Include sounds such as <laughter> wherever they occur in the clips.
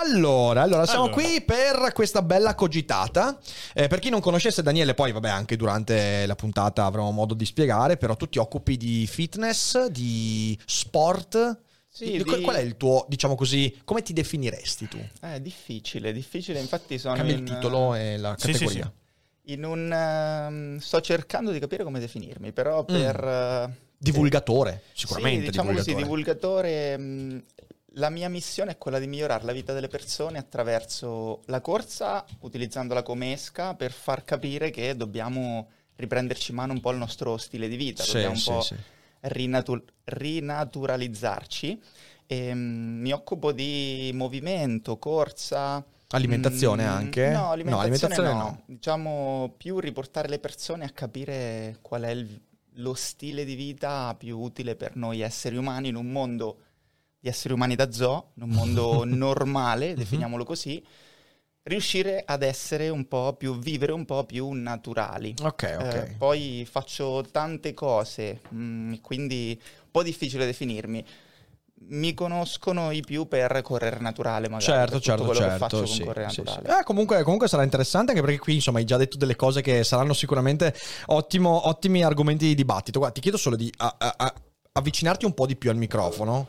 Allora, allora, siamo Allora. qui per questa bella cogitata. Eh, per chi non conoscesse Daniele, poi vabbè, anche durante la puntata avremo modo di spiegare, però tu ti occupi di fitness, di sport. Sì, Di- di- Qual è il tuo, diciamo così, come ti definiresti tu? È difficile, difficile, infatti sono Cambia in, il titolo e la Sì, sì, categoria. in un... ehm, sto cercando di capire come definirmi, però per... eh, Divulgatore, sicuramente. Sì, diciamo così, divulgatore. divulgatore. mh, La mia missione è quella di migliorare la vita delle persone attraverso la corsa, utilizzandola come esca per far capire che dobbiamo riprenderci in mano un po' il nostro stile di vita, Sì, dobbiamo sì, un po' sì. rinatu- rinaturalizzarci. E, mh, mi occupo di movimento, corsa. Alimentazione mm, anche? No, alimentazione, alimentazione no. no. Diciamo più riportare le persone a capire qual è il- lo stile di vita più utile per noi esseri umani in un mondo di esseri umani da zoo, in un mondo <laughs> normale, definiamolo così, riuscire ad essere un po' più, vivere un po' più naturali. Ok, ok. Eh, poi faccio tante cose, mm, quindi un po' difficile definirmi. Mi conoscono i più per correre naturale, magari. Certo, certo, quello certo. che faccio sì, con correre sì, naturale. sì. Eh, comunque, comunque sarà interessante anche perché qui insomma hai già detto delle cose che saranno sicuramente ottimo- ottimi argomenti di dibattito. Guarda, ti chiedo solo di a- a- a- avvicinarti un po' di più al microfono,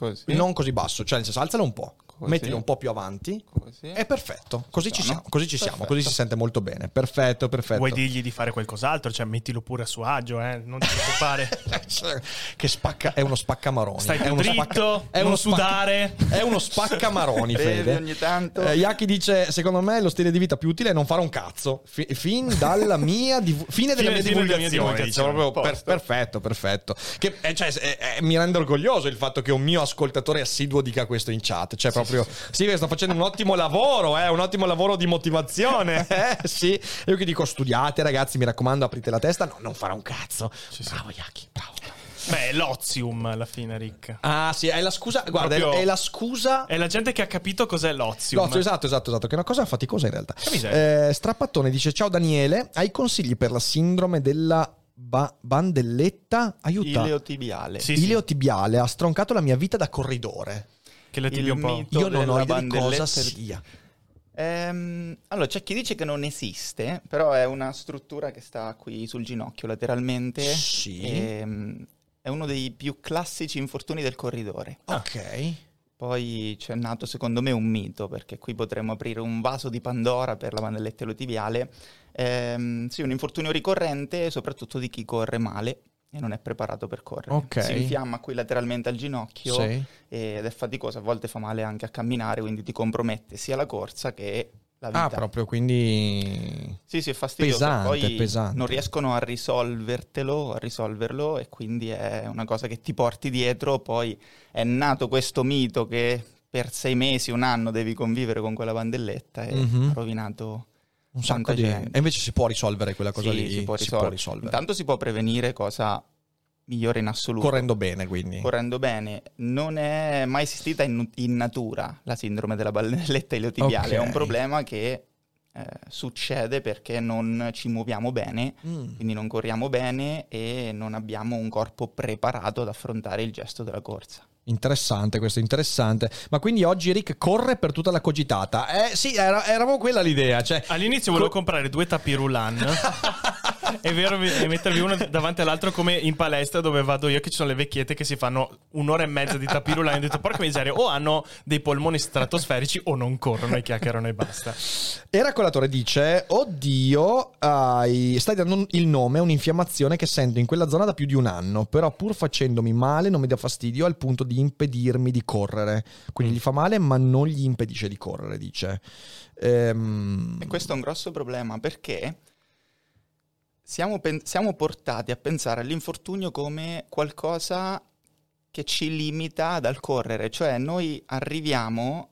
Così. non così basso, cioè nel senso alzalo un po', Così. mettilo un po' più avanti. Così. È perfetto, così ci siamo, così ci siamo, Perfetto. così si sente molto bene. Perfetto, perfetto. Vuoi dirgli di fare qualcos'altro? Cioè, mettilo pure a suo agio, eh? Non ti preoccupare. <laughs> che spacca, è uno spaccamaroni. Stai è uno dritto, è non uno spacca- sudare. È uno spaccamaroni, <laughs> Fede. ogni tanto. Eh, Yaki dice: Secondo me lo stile di vita più utile è non fare un cazzo. Fi- fin dalla mia divu- fine della Fine- mia fine della divulgazione. mia divulgazione. proprio per- perfetto, perfetto. Che, eh, cioè, eh, eh, mi rende orgoglioso il fatto che un mio ascoltatore assiduo dica questo in chat. Cioè, proprio sì, che sto facendo un ottimo lavoro, eh, un ottimo lavoro di motivazione. <laughs> eh, sì. Io che dico: studiate, ragazzi, mi raccomando, aprite la testa. No, non fare un cazzo. bravo, Yaki, bravo. Beh, è l'ozium alla fine, Rick. Ah, sì, è la scusa. Guarda, è- Proprio- è la scusa È la gente che ha capito cos'è l'ozium. No, esatto, esatto, esatto, che è una cosa faticosa in realtà. Eh, Strappattone dice: Ciao Daniele, hai consigli per la sindrome della ba- bandelletta? Aiuta. Iliotibiale. Sì, sì. Iliotibiale ha stroncato la mia vita da corridore. Che la Il tibia un po'. mito Io non ho della idea di cosa sia. Ehm, allora, c'è chi dice che non esiste, però è una struttura che sta qui sul ginocchio lateralmente. Sì. Ehm, è uno dei più classici infortuni del corridore. Ok. Poi c'è nato secondo me un mito, perché qui potremmo aprire un vaso di Pandora per la bandelletta iliotibiale. Ehm, sì, un infortunio ricorrente, soprattutto di chi corre male e non è preparato per correre. Ok. Si infiamma qui lateralmente al ginocchio Sì. ed è faticoso, a volte fa male anche a camminare, quindi ti compromette sia la corsa che la vita. Ah, proprio, quindi... Sì, sì, è fastidioso. Pesante, Poi pesante. non riescono a risolvertelo, a risolverlo e quindi è una cosa che ti porti dietro. Poi è nato questo mito che per sei mesi, un anno devi convivere con quella bandelletta e Mhm. ha rovinato Un sacco di... gente. E invece si può risolvere quella cosa Sì, lì? si può Si può risolvere. Intanto si può prevenire, cosa migliore in assoluto. Correndo bene, quindi. Correndo bene, non è mai esistita in, in natura la sindrome della bandelletta iliotibiale, Ok. è un problema che eh, succede perché non ci muoviamo bene, Mm. quindi non corriamo bene e non abbiamo un corpo preparato ad affrontare il gesto della corsa. Interessante, questo interessante. Ma quindi oggi Rick corre per tutta la cogitata. Eh sì, era, eravamo quella l'idea. Cioè, All'inizio volevo comprare due tapis roulant <laughs> <laughs> è vero e mettervi uno davanti all'altro come in palestra dove vado io che ci sono le vecchiette che si fanno un'ora e mezza di tapis roulant e ho detto porca miseria o hanno dei polmoni stratosferici o non corrono e chiacchierano e basta Eracolatore dice: Oddio, hai- stai dando il nome a un'infiammazione che sento in quella zona da più di un anno. Però, pur facendomi male, non mi dà fastidio al punto di impedirmi di correre. Quindi Mm. gli fa male, ma non gli impedisce di correre. Dice. Ehm, E questo è un grosso problema perché siamo, pen- siamo portati a pensare all'infortunio come qualcosa che ci limita dal correre, cioè noi arriviamo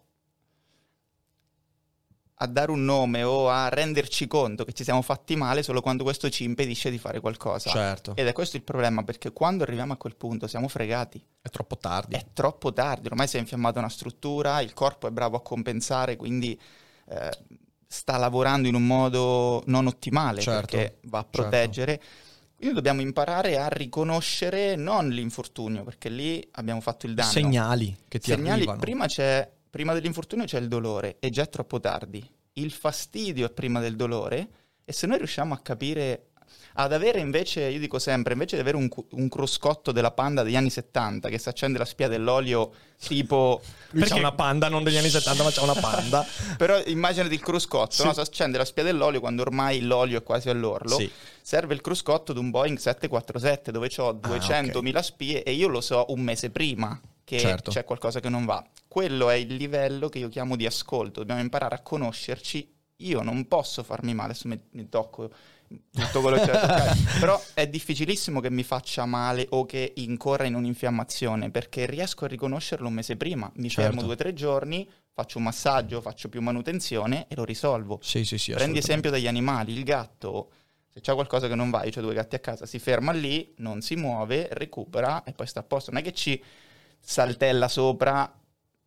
a dare un nome o a renderci conto che ci siamo fatti male solo quando questo ci impedisce di fare qualcosa. Certo. Ed è questo il problema, perché quando arriviamo a quel punto siamo fregati. È troppo tardi. È troppo tardi, ormai si è infiammata una struttura, il corpo è bravo a compensare, quindi eh, sta lavorando in un modo non ottimale Certo, perché va a proteggere. Quindi dobbiamo imparare a riconoscere non l'infortunio, perché lì abbiamo fatto il danno. Segnali che ti Segnali, arrivano. prima, c'è, prima dell'infortunio c'è il dolore e già è troppo tardi. Il fastidio è prima del dolore e se noi riusciamo a capire, ad avere invece, io dico sempre, invece di avere un, un cruscotto della panda degli anni 70 che si accende la spia dell'olio tipo... Lui c'ha Perché- una panda, non degli anni 70, ma c'ha una panda. <laughs> Però immaginati il cruscotto, Sì. no? si accende la spia dell'olio quando ormai l'olio è quasi all'orlo. Sì. Serve il cruscotto di un Boeing 747 dove ho 200.000 spie e io lo so un mese prima che Certo. c'è qualcosa che non va. Quello è il livello che io chiamo di ascolto. Dobbiamo imparare a conoscerci. Io non posso farmi male, mi, mi tocco tutto quello che c'è da. <laughs> Però è difficilissimo che mi faccia male o che incorra in un'infiammazione perché riesco a riconoscerlo un mese prima. Mi Certo. fermo due o tre giorni, faccio un massaggio, faccio più manutenzione e lo risolvo. Sì, sì, sì. Prendi esempio dagli animali, il gatto, se c'è qualcosa che non va, io ho due gatti a casa, si ferma lì, non si muove, recupera e poi sta a posto. Non è che ci saltella sopra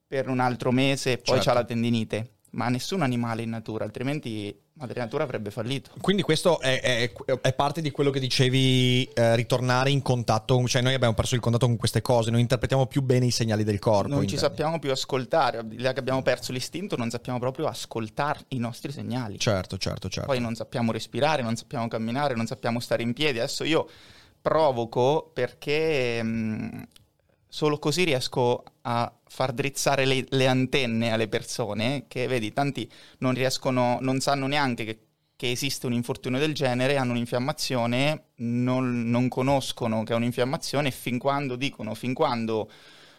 per un altro mese e poi Certo. c'ha la tendinite, ma nessun animale in natura, altrimenti madre natura avrebbe fallito. Quindi questo è, è- è parte di quello che dicevi, eh, ritornare in contatto, cioè noi abbiamo perso il contatto con queste cose, noi interpretiamo più bene i segnali del corpo. non ci sappiamo più ascoltare, là che abbiamo perso l'istinto, non sappiamo proprio ascoltare i nostri segnali. Certo, certo, certo. Poi non sappiamo respirare, non sappiamo camminare, non sappiamo stare in piedi. Adesso io provoco perché mh, solo così riesco a far drizzare le, le antenne alle persone che, vedi, tanti non riescono, non sanno neanche che, che esiste un infortunio del genere, hanno un'infiammazione, non, non conoscono che è un'infiammazione fin quando dicono, fin quando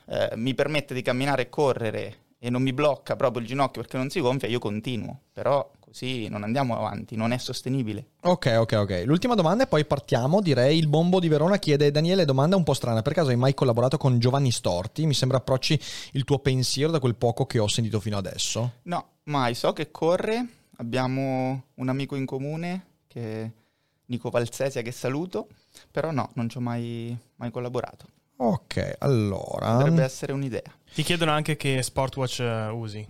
eh, mi permette di camminare e correre e non mi blocca proprio il ginocchio perché non si gonfia, io continuo. Però così non andiamo avanti, non è sostenibile. Ok, ok, ok. L'ultima domanda e poi partiamo. Direi il bombo di Verona chiede Daniele, domanda un po' strana. Per caso hai mai collaborato con Giovanni Storti? Mi sembra approcci il tuo pensiero da quel poco che ho sentito fino adesso. No, mai. So che corre. Abbiamo un amico in comune che è Nico Valsesia che saluto, però no, non ci ho mai, mai collaborato. Ok, allora. Potrebbe essere un'idea. Ti chiedono anche che smartwatch eh, usi.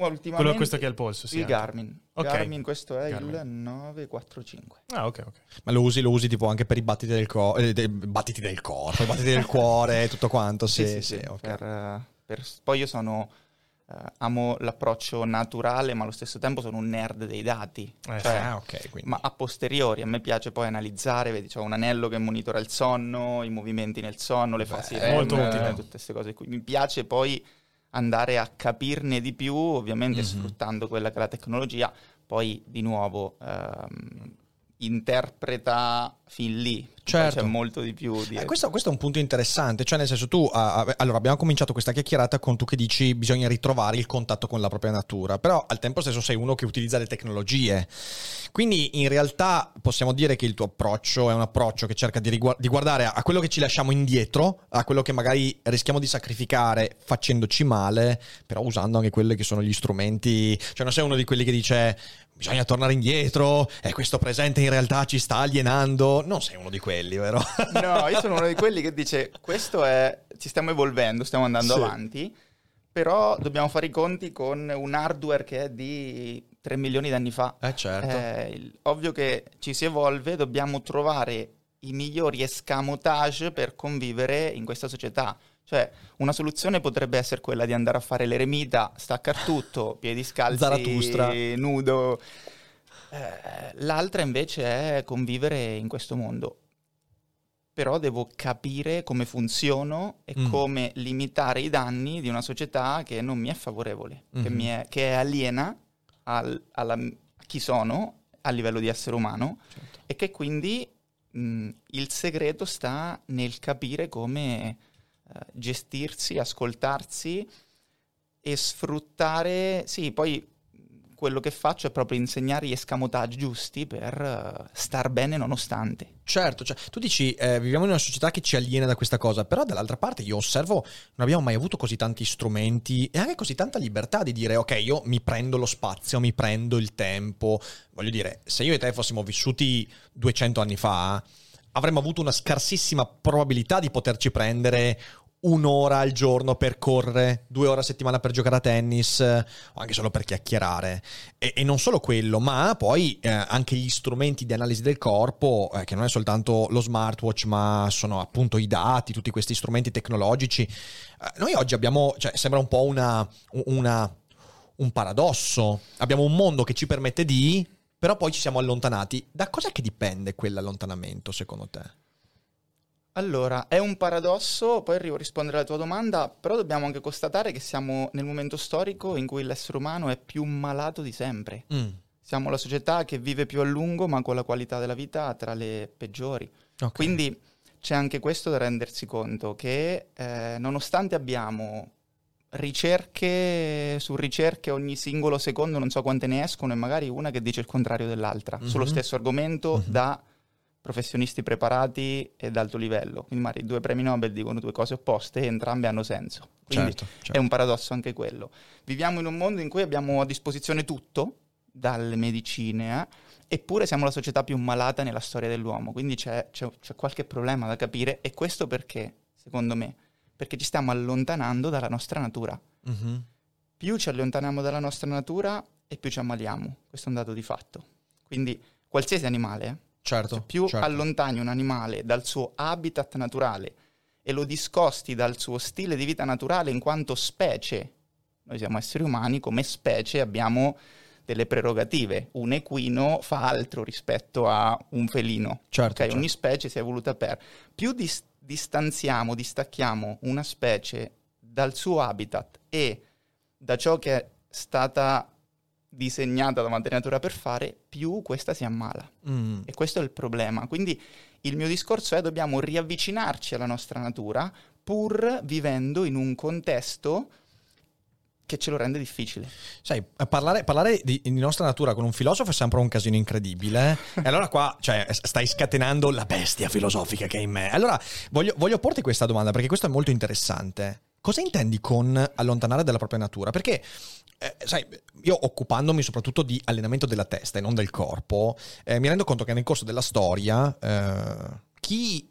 Ultimamente Quello questo che è il polso, sì. il anche. Garmin. Ok. Garmin, questo è Garmin. il 945. Ah, ok, ok. Ma lo usi, lo usi tipo anche per i battiti del, co- eh, dei- battiti del corpo, i battiti del cuore, <laughs> tutto quanto. Sì, sì, ok. per, eh, per- Poi io sono... eh, amo l'approccio naturale, ma allo stesso tempo sono un nerd dei dati. Eh, Cioè, Ah, ok, quindi. Ma a posteriori, a me piace poi analizzare, vedi, c'ho un anello che monitora il sonno, i movimenti nel sonno, le fasi Beh, REM, molto eh, utile. tutte queste cose qui. Mi piace poi andare a capirne di più, ovviamente Mhm. sfruttando quella che è la tecnologia, poi di nuovo ehm, interpreta fin lì, Certo. c'è molto di più. Eh, questo, questo è un punto interessante, cioè nel senso tu, ah, allora abbiamo cominciato questa chiacchierata con tu che dici bisogna ritrovare il contatto con la propria natura, però al tempo stesso sei uno che utilizza le tecnologie, quindi in realtà possiamo dire che il tuo approccio è un approccio che cerca di, riguar- di guardare a, a quello che ci lasciamo indietro, a quello che magari rischiamo di sacrificare facendoci male, però usando anche quelli che sono gli strumenti, cioè non sei uno di quelli che dice bisogna tornare indietro e questo presente in realtà ci sta alienando, non sei uno di quelli, vero? <laughs> No, io sono uno di quelli che dice questo è, ci stiamo evolvendo, stiamo andando Sì. avanti, però dobbiamo fare i conti con un hardware che è di 3 milioni di anni fa. Eh certo. Il- ovvio che ci si evolve, dobbiamo trovare i migliori escamotage per convivere in questa società. Cioè, una soluzione potrebbe essere quella di andare a fare l'eremita, staccar tutto, <laughs> piedi scalzi, Zarathustra. nudo. Eh, l'altra invece è convivere in questo mondo. Però devo capire come funziono e Mm. come limitare i danni di una società che non mi è favorevole, che, Mhm. mi è, che è aliena al- alla- a chi sono a livello di essere umano Certo. e che quindi mh, il segreto sta nel capire come eh, gestirsi, ascoltarsi e sfruttare, sì, poi quello che faccio è proprio insegnare gli escamotage giusti per eh, star bene nonostante. Certo, cioè, tu dici eh, viviamo in una società che ci aliena da questa cosa, però dall'altra parte io osservo non abbiamo mai avuto così tanti strumenti e anche così tanta libertà di dire ok, io mi prendo lo spazio, mi prendo il tempo. Voglio dire, se io e te fossimo vissuti 200 anni fa, avremmo avuto una scarsissima probabilità di poterci prendere un'ora al giorno per correre, due ore a settimana per giocare a tennis eh, o anche solo per chiacchierare. E, e non solo quello, ma poi eh, anche gli strumenti di analisi del corpo, eh, che non è soltanto lo smartwatch, ma sono appunto i dati, tutti questi strumenti tecnologici. Eh, noi oggi abbiamo, cioè, sembra un po' una, una, un paradosso. Abbiamo un mondo che ci permette di, però poi ci siamo allontanati. Da cos'è che dipende quell'allontanamento, secondo te? Allora, è un paradosso, poi arrivo a rispondere alla tua domanda, però dobbiamo anche constatare che siamo nel momento storico in cui l'essere umano è più malato di sempre. Mm. Siamo la società che vive più a lungo, ma con la qualità della vita tra le peggiori. Okay. Quindi c'è anche questo da rendersi conto, che eh, nonostante abbiamo ricerche su ricerche ogni singolo secondo, non so quante ne escono, e magari una che dice il contrario dell'altra, mm-hmm. sullo stesso argomento mm-hmm. da professionisti preparati e d'alto livello. Quindi magari due premi Nobel dicono due cose opposte e entrambe hanno senso. Quindi certo, certo. è un paradosso anche quello. Viviamo in un mondo in cui abbiamo a disposizione tutto, dalle medicine, eh, eppure siamo la società più malata nella storia dell'uomo. Quindi c'è, c'è, c'è qualche problema da capire e questo perché, secondo me? Perché ci stiamo allontanando dalla nostra natura. Mm-hmm. Più ci allontaniamo dalla nostra natura e più ci ammaliamo. Questo è un dato di fatto. Quindi qualsiasi animale, eh, Certo, cioè, più certo. allontani un animale dal suo habitat naturale e lo discosti dal suo stile di vita naturale in quanto specie, noi siamo esseri umani, come specie abbiamo delle prerogative. Un equino fa altro rispetto a un felino. Certo, okay? certo. Ogni specie si è evoluta per. Più dis- distanziamo, distacchiamo una specie dal suo habitat e da ciò che è stata disegnata da madre natura per fare, più questa si ammala. Mm. E questo è il problema. Quindi il mio discorso è dobbiamo riavvicinarci alla nostra natura pur vivendo in un contesto che ce lo rende difficile. Sai, parlare, parlare di, di, nostra natura con un filosofo è sempre un casino incredibile. e allora qua cioè, stai scatenando la bestia filosofica che è in me. Allora voglio, voglio porti questa domanda perché questo è molto interessante. Cosa intendi con allontanare dalla propria natura? Perché, eh, sai, io occupandomi soprattutto di allenamento della testa e non del corpo, eh, mi rendo conto che nel corso della storia eh, chi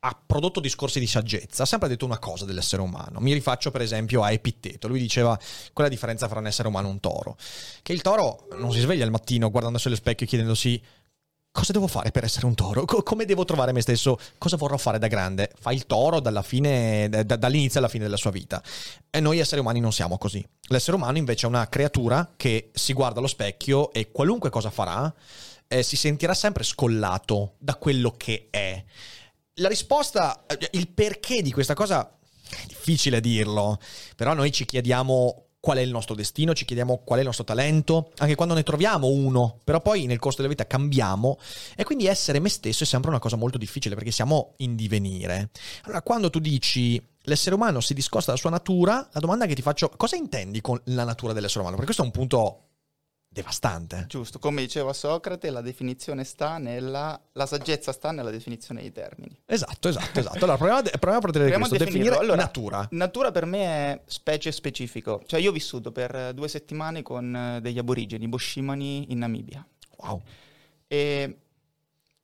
ha prodotto discorsi di saggezza ha sempre detto una cosa dell'essere umano. Mi rifaccio per esempio a Epitteto, lui diceva qual è la differenza fra un essere umano e un toro? Che il toro non si sveglia al mattino guardandosi allo specchio e chiedendosi cosa devo fare per essere un toro? Co- come devo trovare me stesso? Cosa vorrò fare da grande? Fa il toro fine, da, dall'inizio alla fine della sua vita. E noi esseri umani non siamo così. L'essere umano invece è una creatura che si guarda allo specchio e qualunque cosa farà eh, si sentirà sempre scollato da quello che è. La risposta, eh, il perché di questa cosa è difficile dirlo, però noi ci chiediamo qual è il nostro destino, ci chiediamo qual è il nostro talento, anche quando ne troviamo uno, però poi nel corso della vita cambiamo e quindi essere me stesso è sempre una cosa molto difficile perché siamo in divenire. Allora, quando tu dici l'essere umano si discosta dalla sua natura, la domanda che ti faccio, cosa intendi con la natura dell'essere umano? Perché questo è un punto devastante. Giusto, come diceva Socrate, la definizione sta nella la saggezza sta nella definizione dei termini. Esatto, esatto, esatto. Allora, proviamo, a, proviamo a partire da questo, definire allora, natura. Natura per me è specie specifico. Cioè io ho vissuto per due settimane con eh, degli aborigeni, boshimani in Namibia. Wow. E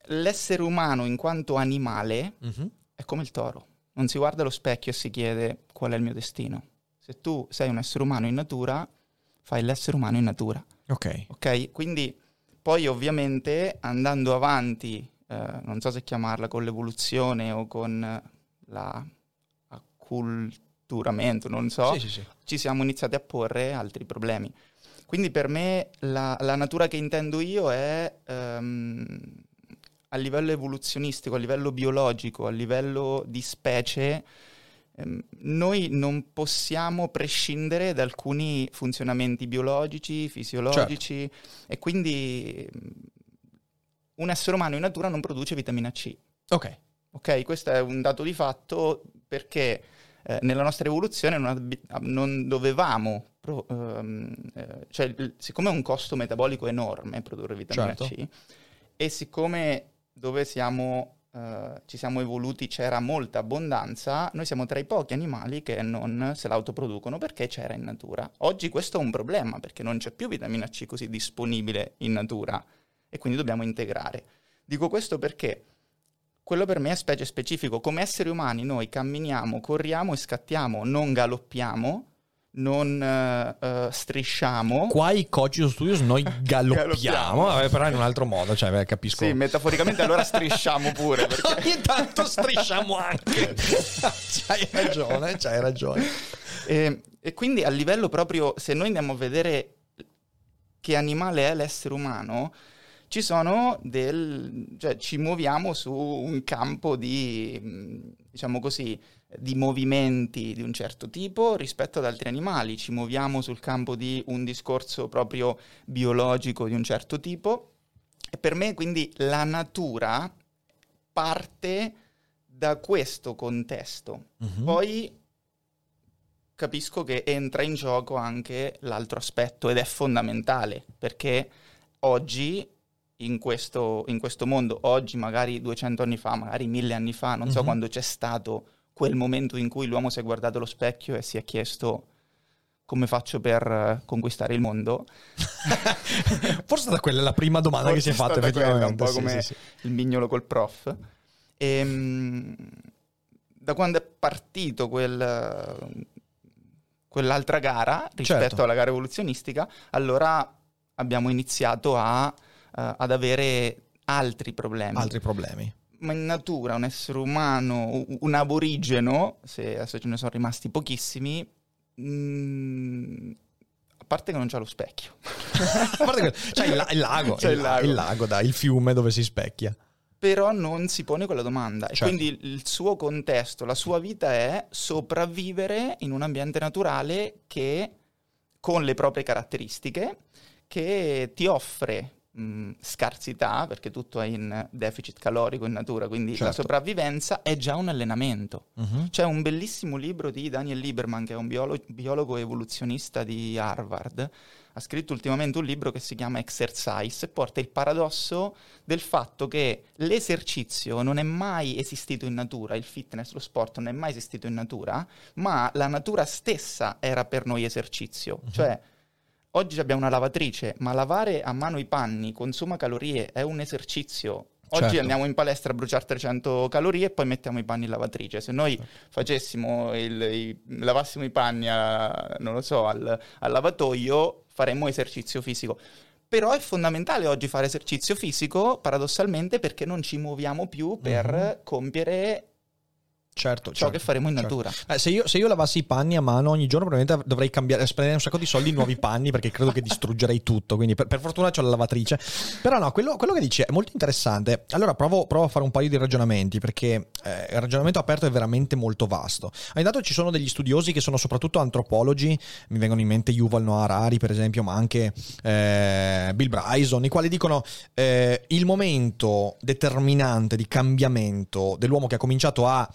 l'essere umano in quanto animale mm-hmm. è come il toro. Non si guarda allo specchio e si chiede qual è il mio destino. Se tu sei un essere umano in natura, fai l'essere umano in natura. Ok. Ok, quindi poi ovviamente andando avanti, eh, non so se chiamarla con l'evoluzione o con l'acculturamento, non so, sì, sì, sì. ci siamo iniziati a porre altri problemi. Quindi per me la, la natura che intendo io è um, a livello evoluzionistico, a livello biologico, a livello di specie, Ehm, noi non possiamo prescindere da alcuni funzionamenti biologici, fisiologici certo. e quindi ehm, un essere umano in natura non produce vitamina C. Ok. Ok, questo è un dato di fatto perché eh, nella nostra evoluzione non, abbi- non dovevamo, pro- ehm, eh, cioè siccome è un costo metabolico enorme produrre vitamina Certo. C, e siccome dove siamo, eh, ci siamo evoluti c'era molta abbondanza, noi siamo tra i pochi animali che non se l'autoproducono perché c'era in natura. Oggi questo è un problema perché non c'è più vitamina C così disponibile in natura e quindi dobbiamo integrare. Dico questo perché quello per me è specie specifico. Come esseri umani noi camminiamo, corriamo e scattiamo, non galoppiamo, non eh, eh, strisciamo. Qua i Coach Studios noi <laughs> galoppiamo, Galoppiamo. vabbè, però in un altro modo, cioè beh, capisco. Sì, metaforicamente allora strisciamo pure. <laughs> Perché... Ogni tanto strisciamo anche. <laughs> c'hai ragione, c'hai ragione. E, e quindi a livello proprio, se noi andiamo a vedere che animale è l'essere umano, ci sono del... cioè ci muoviamo su un campo di, mh, diciamo così, di movimenti di un certo tipo rispetto ad altri animali, ci muoviamo sul campo di un discorso proprio biologico di un certo tipo e per me quindi la natura parte da questo contesto. Mhm. Poi capisco che entra in gioco anche l'altro aspetto ed è fondamentale perché oggi in questo, in questo mondo, oggi magari 200 anni fa, magari 1000 anni fa, non so Mhm. quando c'è stato quel momento in cui l'uomo si è guardato allo specchio e si è chiesto come faccio per eh, conquistare il mondo. <laughs> Forse è stata quella la prima domanda che si è Forse fatta è quella, un effettivamente. po' sì, come sì, sì. il mignolo col prof. Ehm, da quando è partito quel, quell'altra gara rispetto Certo. alla gara evoluzionistica, allora abbiamo iniziato a, eh, ad avere altri problemi. Altri problemi. Ma in natura un essere umano, un aborigeno, se adesso ce ne sono rimasti pochissimi, mm, a parte che non c'ha lo specchio. <laughs> A parte che c'è il, la- il lago, C'è il, il lago. il lago, dai, il fiume dove si specchia. però non si pone quella domanda. E Certo. quindi il suo contesto, la sua vita è sopravvivere in un ambiente naturale che, con le proprie caratteristiche, che ti offre mh, scarsità, perché tutto è in deficit calorico in natura, quindi la Certo. sopravvivenza è già un allenamento. Mhm. C'è un bellissimo libro di Daniel Lieberman, che è un biolo- biologo evoluzionista di Harvard. Ha scritto ultimamente un libro che si chiama Exercise e porta il paradosso del fatto che l'esercizio non è mai esistito in natura, il fitness, lo sport non è mai esistito in natura, ma la natura stessa era per noi esercizio. Cioè, oggi abbiamo una lavatrice, ma lavare a mano i panni consuma calorie, è un esercizio. Oggi Certo. andiamo in palestra a bruciare 300 calorie e poi mettiamo i panni in lavatrice. Se noi facessimo il, i- lavassimo i panni a- non lo so, al, al lavatoio, faremmo esercizio fisico. Però è fondamentale oggi fare esercizio fisico, paradossalmente, perché non ci muoviamo più per compiere Certo, ciò certo, che faremo in certo. natura. Eh, se, io, se io lavassi i panni a mano ogni giorno, probabilmente dovrei cambiare, spendere un sacco di soldi in nuovi panni perché credo che distruggerei tutto. Quindi, per, per fortuna c'ho la lavatrice. Però, no, quello, quello che dici è molto interessante. Allora, provo, provo a fare un paio di ragionamenti perché eh, il ragionamento aperto è veramente molto vasto. Intanto ci sono degli studiosi che sono soprattutto antropologi, mi vengono in mente Yuval Noah Harari, per esempio, ma anche eh, Bill Bryson, i quali dicono eh, il momento determinante di cambiamento dell'uomo che ha cominciato a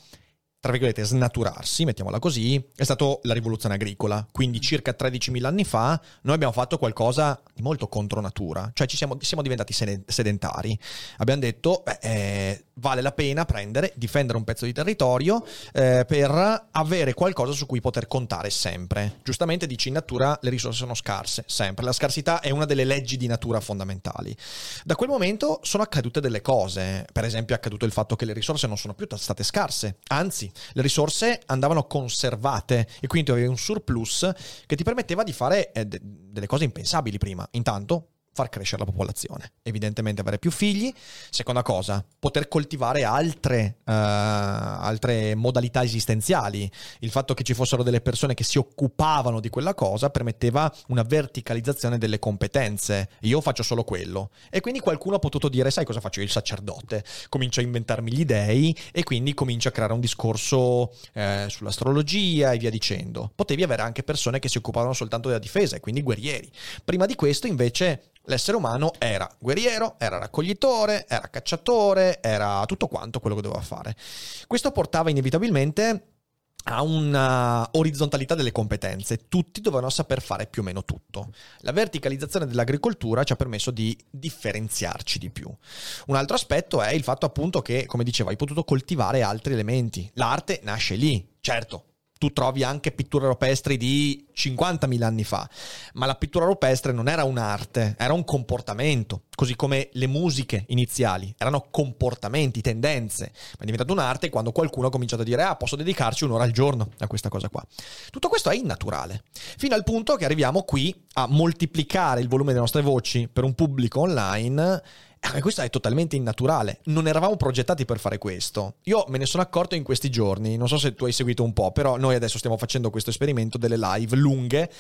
tra virgolette, snaturarsi, mettiamola così, è stato la rivoluzione agricola. Quindi circa 13.000 anni fa noi abbiamo fatto qualcosa di molto contro natura, cioè ci siamo, siamo diventati sede- sedentari. Abbiamo detto, beh, eh, vale la pena prendere, difendere un pezzo di territorio eh, per avere qualcosa su cui poter contare sempre. Giustamente dici in natura le risorse sono scarse, sempre. La scarsità è una delle leggi di natura fondamentali. Da quel momento sono accadute delle cose, per esempio è accaduto il fatto che le risorse non sono più state scarse, anzi le risorse andavano conservate e quindi tu avevi un surplus che ti permetteva di fare eh, de- delle cose impensabili prima. Intanto far crescere la popolazione, evidentemente avere più figli. Seconda cosa, poter coltivare altre, eh, altre modalità esistenziali. Il fatto che ci fossero delle persone che si occupavano di quella cosa permetteva una verticalizzazione delle competenze. Io faccio solo quello. E quindi qualcuno ha potuto dire, sai cosa faccio io il sacerdote? Comincio a inventarmi gli dei e quindi comincio a creare un discorso eh, sull'astrologia e via dicendo. Potevi avere anche persone che si occupavano soltanto della difesa e quindi guerrieri. Prima di questo invece l'essere umano era guerriero, era raccoglitore, era cacciatore, era tutto quanto quello che doveva fare. Questo portava inevitabilmente a una orizzontalità delle competenze, tutti dovevano saper fare più o meno tutto. La verticalizzazione dell'agricoltura ci ha permesso di differenziarci di più. Un altro aspetto è il fatto appunto che, come dicevo, hai potuto coltivare altri elementi. L'arte nasce lì, certo, tu trovi anche pitture rupestri di 50.000 anni fa, ma la pittura rupestre non era un'arte, era un comportamento, così come le musiche iniziali erano comportamenti, tendenze, ma è diventata un'arte quando qualcuno ha cominciato a dire ah posso dedicarci un'ora al giorno a questa cosa qua. Tutto questo è innaturale, fino al punto che arriviamo qui a moltiplicare il volume delle nostre voci per un pubblico online eh, questo è totalmente innaturale. Non eravamo progettati per fare questo. Io me ne sono accorto in questi giorni. Non so se tu hai seguito un po', però noi adesso stiamo facendo questo esperimento delle live lunghe.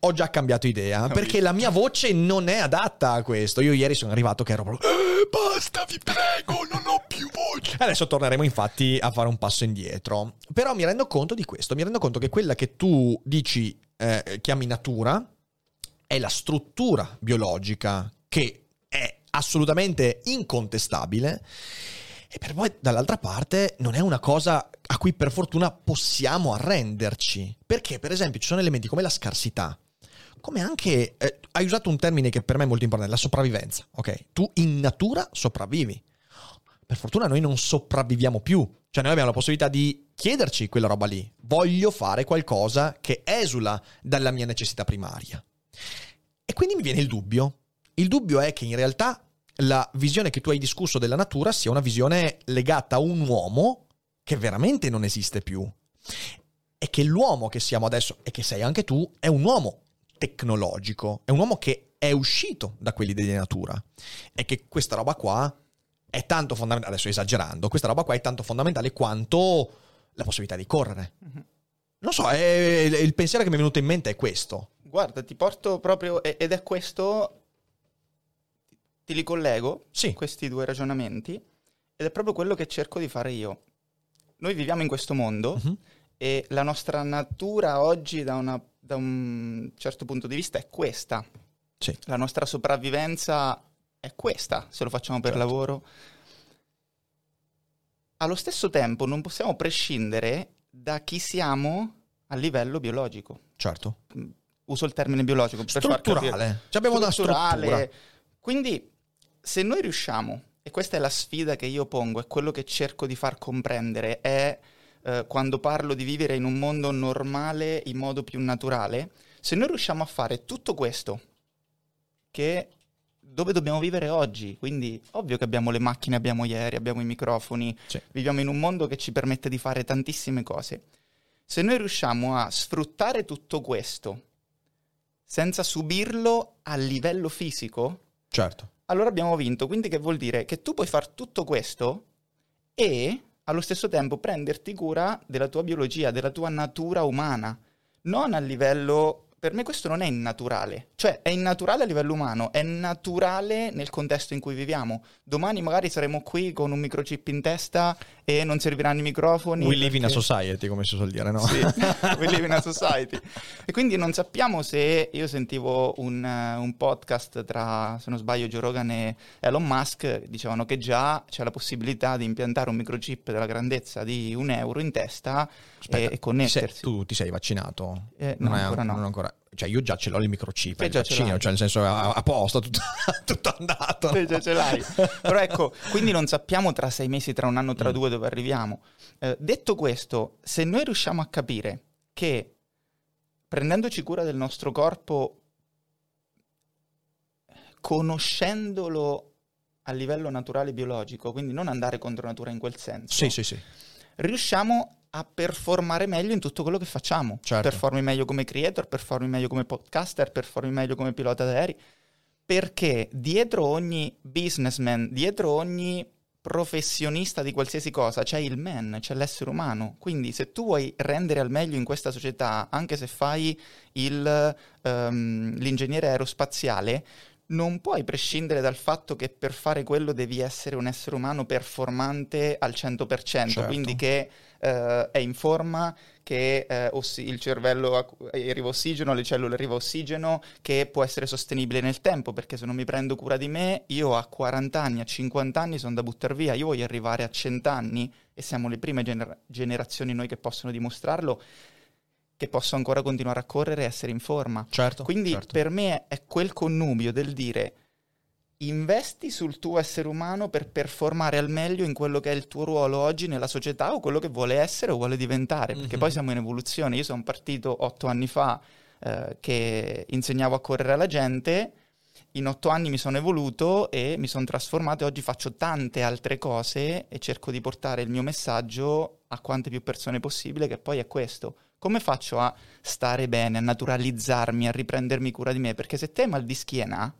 Ho già cambiato idea perché la mia voce non è adatta a questo. Io ieri sono arrivato che ero proprio. Eh, basta, vi prego, non ho più voce. Adesso torneremo infatti a fare un passo indietro. Però mi rendo conto di questo. Mi rendo conto che quella che tu dici, eh, chiami natura, è la struttura biologica che assolutamente incontestabile. E per poi dall'altra parte non è una cosa a cui per fortuna possiamo arrenderci. Perché per esempio ci sono elementi come la scarsità, come anche, eh, hai usato un termine che per me è molto importante, la sopravvivenza. Ok, tu in natura sopravvivi. Per fortuna noi non sopravviviamo più. Cioè noi abbiamo la possibilità di chiederci quella roba lì. Voglio fare qualcosa che esula dalla mia necessità primaria. E quindi mi viene il dubbio. Il dubbio è che in realtà la visione che tu hai discusso della natura sia una visione legata a un uomo che veramente non esiste più. E che l'uomo che siamo adesso, e che sei anche tu, è un uomo tecnologico, è un uomo che è uscito da quelli della natura. E che questa roba qua è tanto fondamentale, adesso esagerando, questa roba qua è tanto fondamentale quanto la possibilità di correre. Mm-hmm. Non so, è, il pensiero che mi è venuto in mente è questo. Guarda, ti porto proprio, ed è questo ti li collego, sì. questi due ragionamenti, ed è proprio quello che cerco di fare io. Noi viviamo in questo mondo uh-huh. e la nostra natura oggi da, una, da, un certo punto di vista è questa. Sì. La nostra sopravvivenza è questa, se lo facciamo per certo. lavoro. Allo stesso tempo non possiamo prescindere da chi siamo a livello biologico. Certo. Mm, uso il termine biologico per strutturale. Cioè abbiamo strutturale. una struttura. Quindi se noi riusciamo, e questa è la sfida che io pongo, è quello che cerco di far comprendere, è eh, quando parlo di vivere in un mondo normale in modo più naturale, se noi riusciamo a fare tutto questo, che dove dobbiamo vivere oggi, quindi ovvio che abbiamo le macchine, abbiamo gli aerei, abbiamo i microfoni, sì. viviamo in un mondo che ci permette di fare tantissime cose. Se noi riusciamo a sfruttare tutto questo senza subirlo a livello fisico, certo allora abbiamo vinto. Quindi che vuol dire? Che tu puoi fare tutto questo e allo stesso tempo prenderti cura della tua biologia, della tua natura umana, non a livello per me questo non è innaturale, cioè è innaturale a livello umano, è naturale nel contesto in cui viviamo. Domani magari saremo qui con un microchip in testa e non serviranno i microfoni. We perché... live in a society, come si suol dire, no? Sì, <laughs> we live in a society. E quindi non sappiamo se io sentivo un, un, podcast tra, se non sbaglio, Joe Rogan e Elon Musk, dicevano che già c'è la possibilità di impiantare un microchip della grandezza di un euro in testa Aspetta, e, e connettersi. tu ti sei vaccinato? Eh, no, non ancora no. Non ancora cioè io già ce l'ho il microchip, il vaccino, cioè nel senso a, a posto, tutto, <laughs> tutto andato. Te già ce l'hai. Però ecco, <laughs> quindi non sappiamo tra sei mesi, tra un anno, tra mm. due dove arriviamo. Eh, detto questo, se noi riusciamo a capire che prendendoci cura del nostro corpo, conoscendolo a livello naturale biologico, quindi non andare contro natura in quel senso, sì, sì, sì. riusciamo a performare meglio in tutto quello che facciamo. Certo. Performi meglio come creator, performi meglio come podcaster, performi meglio come pilota d'aerei. Perché dietro ogni businessman, dietro ogni professionista di qualsiasi cosa c'è il man, c'è l'essere umano. Quindi se tu vuoi rendere al meglio in questa società, anche se fai il, um, l'ingegnere aerospaziale, non puoi prescindere dal fatto che per fare quello devi essere un essere umano performante al 100%, Certo. quindi che eh, è in forma, che eh, ossi- il cervello arriva ossigeno, alle cellule arriva ossigeno, che può essere sostenibile nel tempo, perché se non mi prendo cura di me, io a 40 anni, a 50 anni sono da buttare via, io voglio arrivare a 100 anni e siamo le prime gener- generazioni noi che possono dimostrarlo, che posso ancora continuare a correre e essere in forma. Certo. Quindi certo. per me è quel connubio del dire investi sul tuo essere umano per performare al meglio in quello che è il tuo ruolo oggi nella società o quello che vuole essere o vuole diventare, perché Mhm. poi siamo in evoluzione. Io sono partito otto anni fa eh, che insegnavo a correre alla gente, in otto anni mi sono evoluto e mi sono trasformato e oggi faccio tante altre cose e cerco di portare il mio messaggio a quante più persone possibile, che poi è questo. Come faccio a stare bene, a naturalizzarmi, a riprendermi cura di me? Perché se te hai mal di schiena,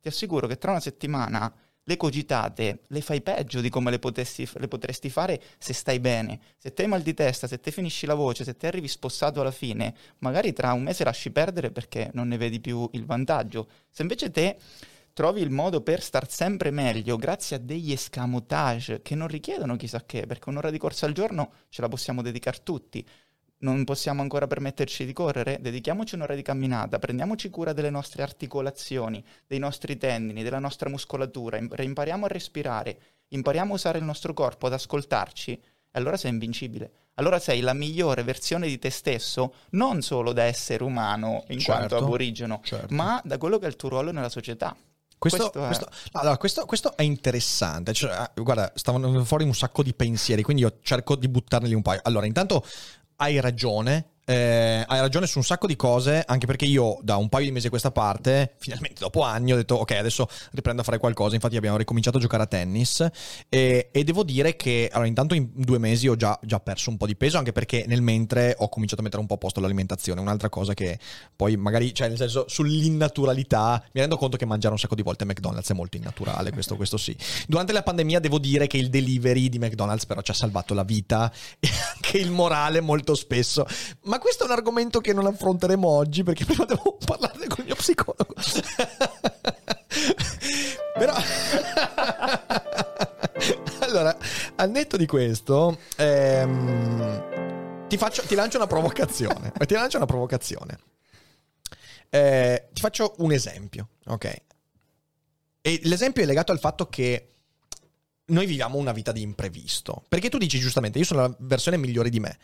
ti assicuro che tra una settimana le cogitate le fai peggio di come le, potessi- le potresti fare se stai bene. Se te hai mal di testa, se te finisci la voce, se te arrivi spossato alla fine, magari tra un mese lasci perdere perché non ne vedi più il vantaggio. Se invece te trovi il modo per star sempre meglio grazie a degli escamotage che non richiedono chissà che, perché un'ora di corsa al giorno ce la possiamo dedicare tutti. Non possiamo ancora permetterci di correre? Dedichiamoci un'ora di camminata, prendiamoci cura delle nostre articolazioni, dei nostri tendini, della nostra muscolatura, im- impariamo a respirare, impariamo a usare il nostro corpo, ad ascoltarci, e allora sei invincibile. Allora sei la migliore versione di te stesso, non solo da essere umano in Certo, quanto aborigeno, certo. ma da quello che è il tuo ruolo nella società. Questo, Questo è- questo- allora, questo- questo è interessante. Cioè, ah, guarda, stavano fuori un sacco di pensieri, quindi io cerco di buttarneli un paio. Allora, intanto hai ragione. Eh, hai ragione su un sacco di cose, anche perché io da un paio di mesi a questa parte, finalmente dopo anni, ho detto ok, adesso riprendo a fare qualcosa. Infatti abbiamo ricominciato a giocare a tennis e, e devo dire che allora, intanto in due mesi ho già, già perso un po' di peso, anche perché nel mentre ho cominciato a mettere un po' a posto l'alimentazione. Un'altra cosa che poi magari, cioè nel senso, sull'innaturalità, mi rendo conto che mangiare un sacco di volte McDonald's è molto innaturale, questo, questo sì. Durante la pandemia devo dire che il delivery di McDonald's però ci ha salvato la vita e anche il morale molto spesso. Ma questo è un argomento che non affronteremo oggi perché <laughs> prima devo parlarne con il mio psicologo. <laughs> però... <laughs> allora, al netto di questo... ehm, ti, faccio, ti lancio una provocazione. ti lancio una provocazione. Eh, ti faccio un esempio, ok? E l'esempio è legato al fatto che noi viviamo una vita di imprevisto. Perché tu dici giustamente, io sono la versione migliore di me.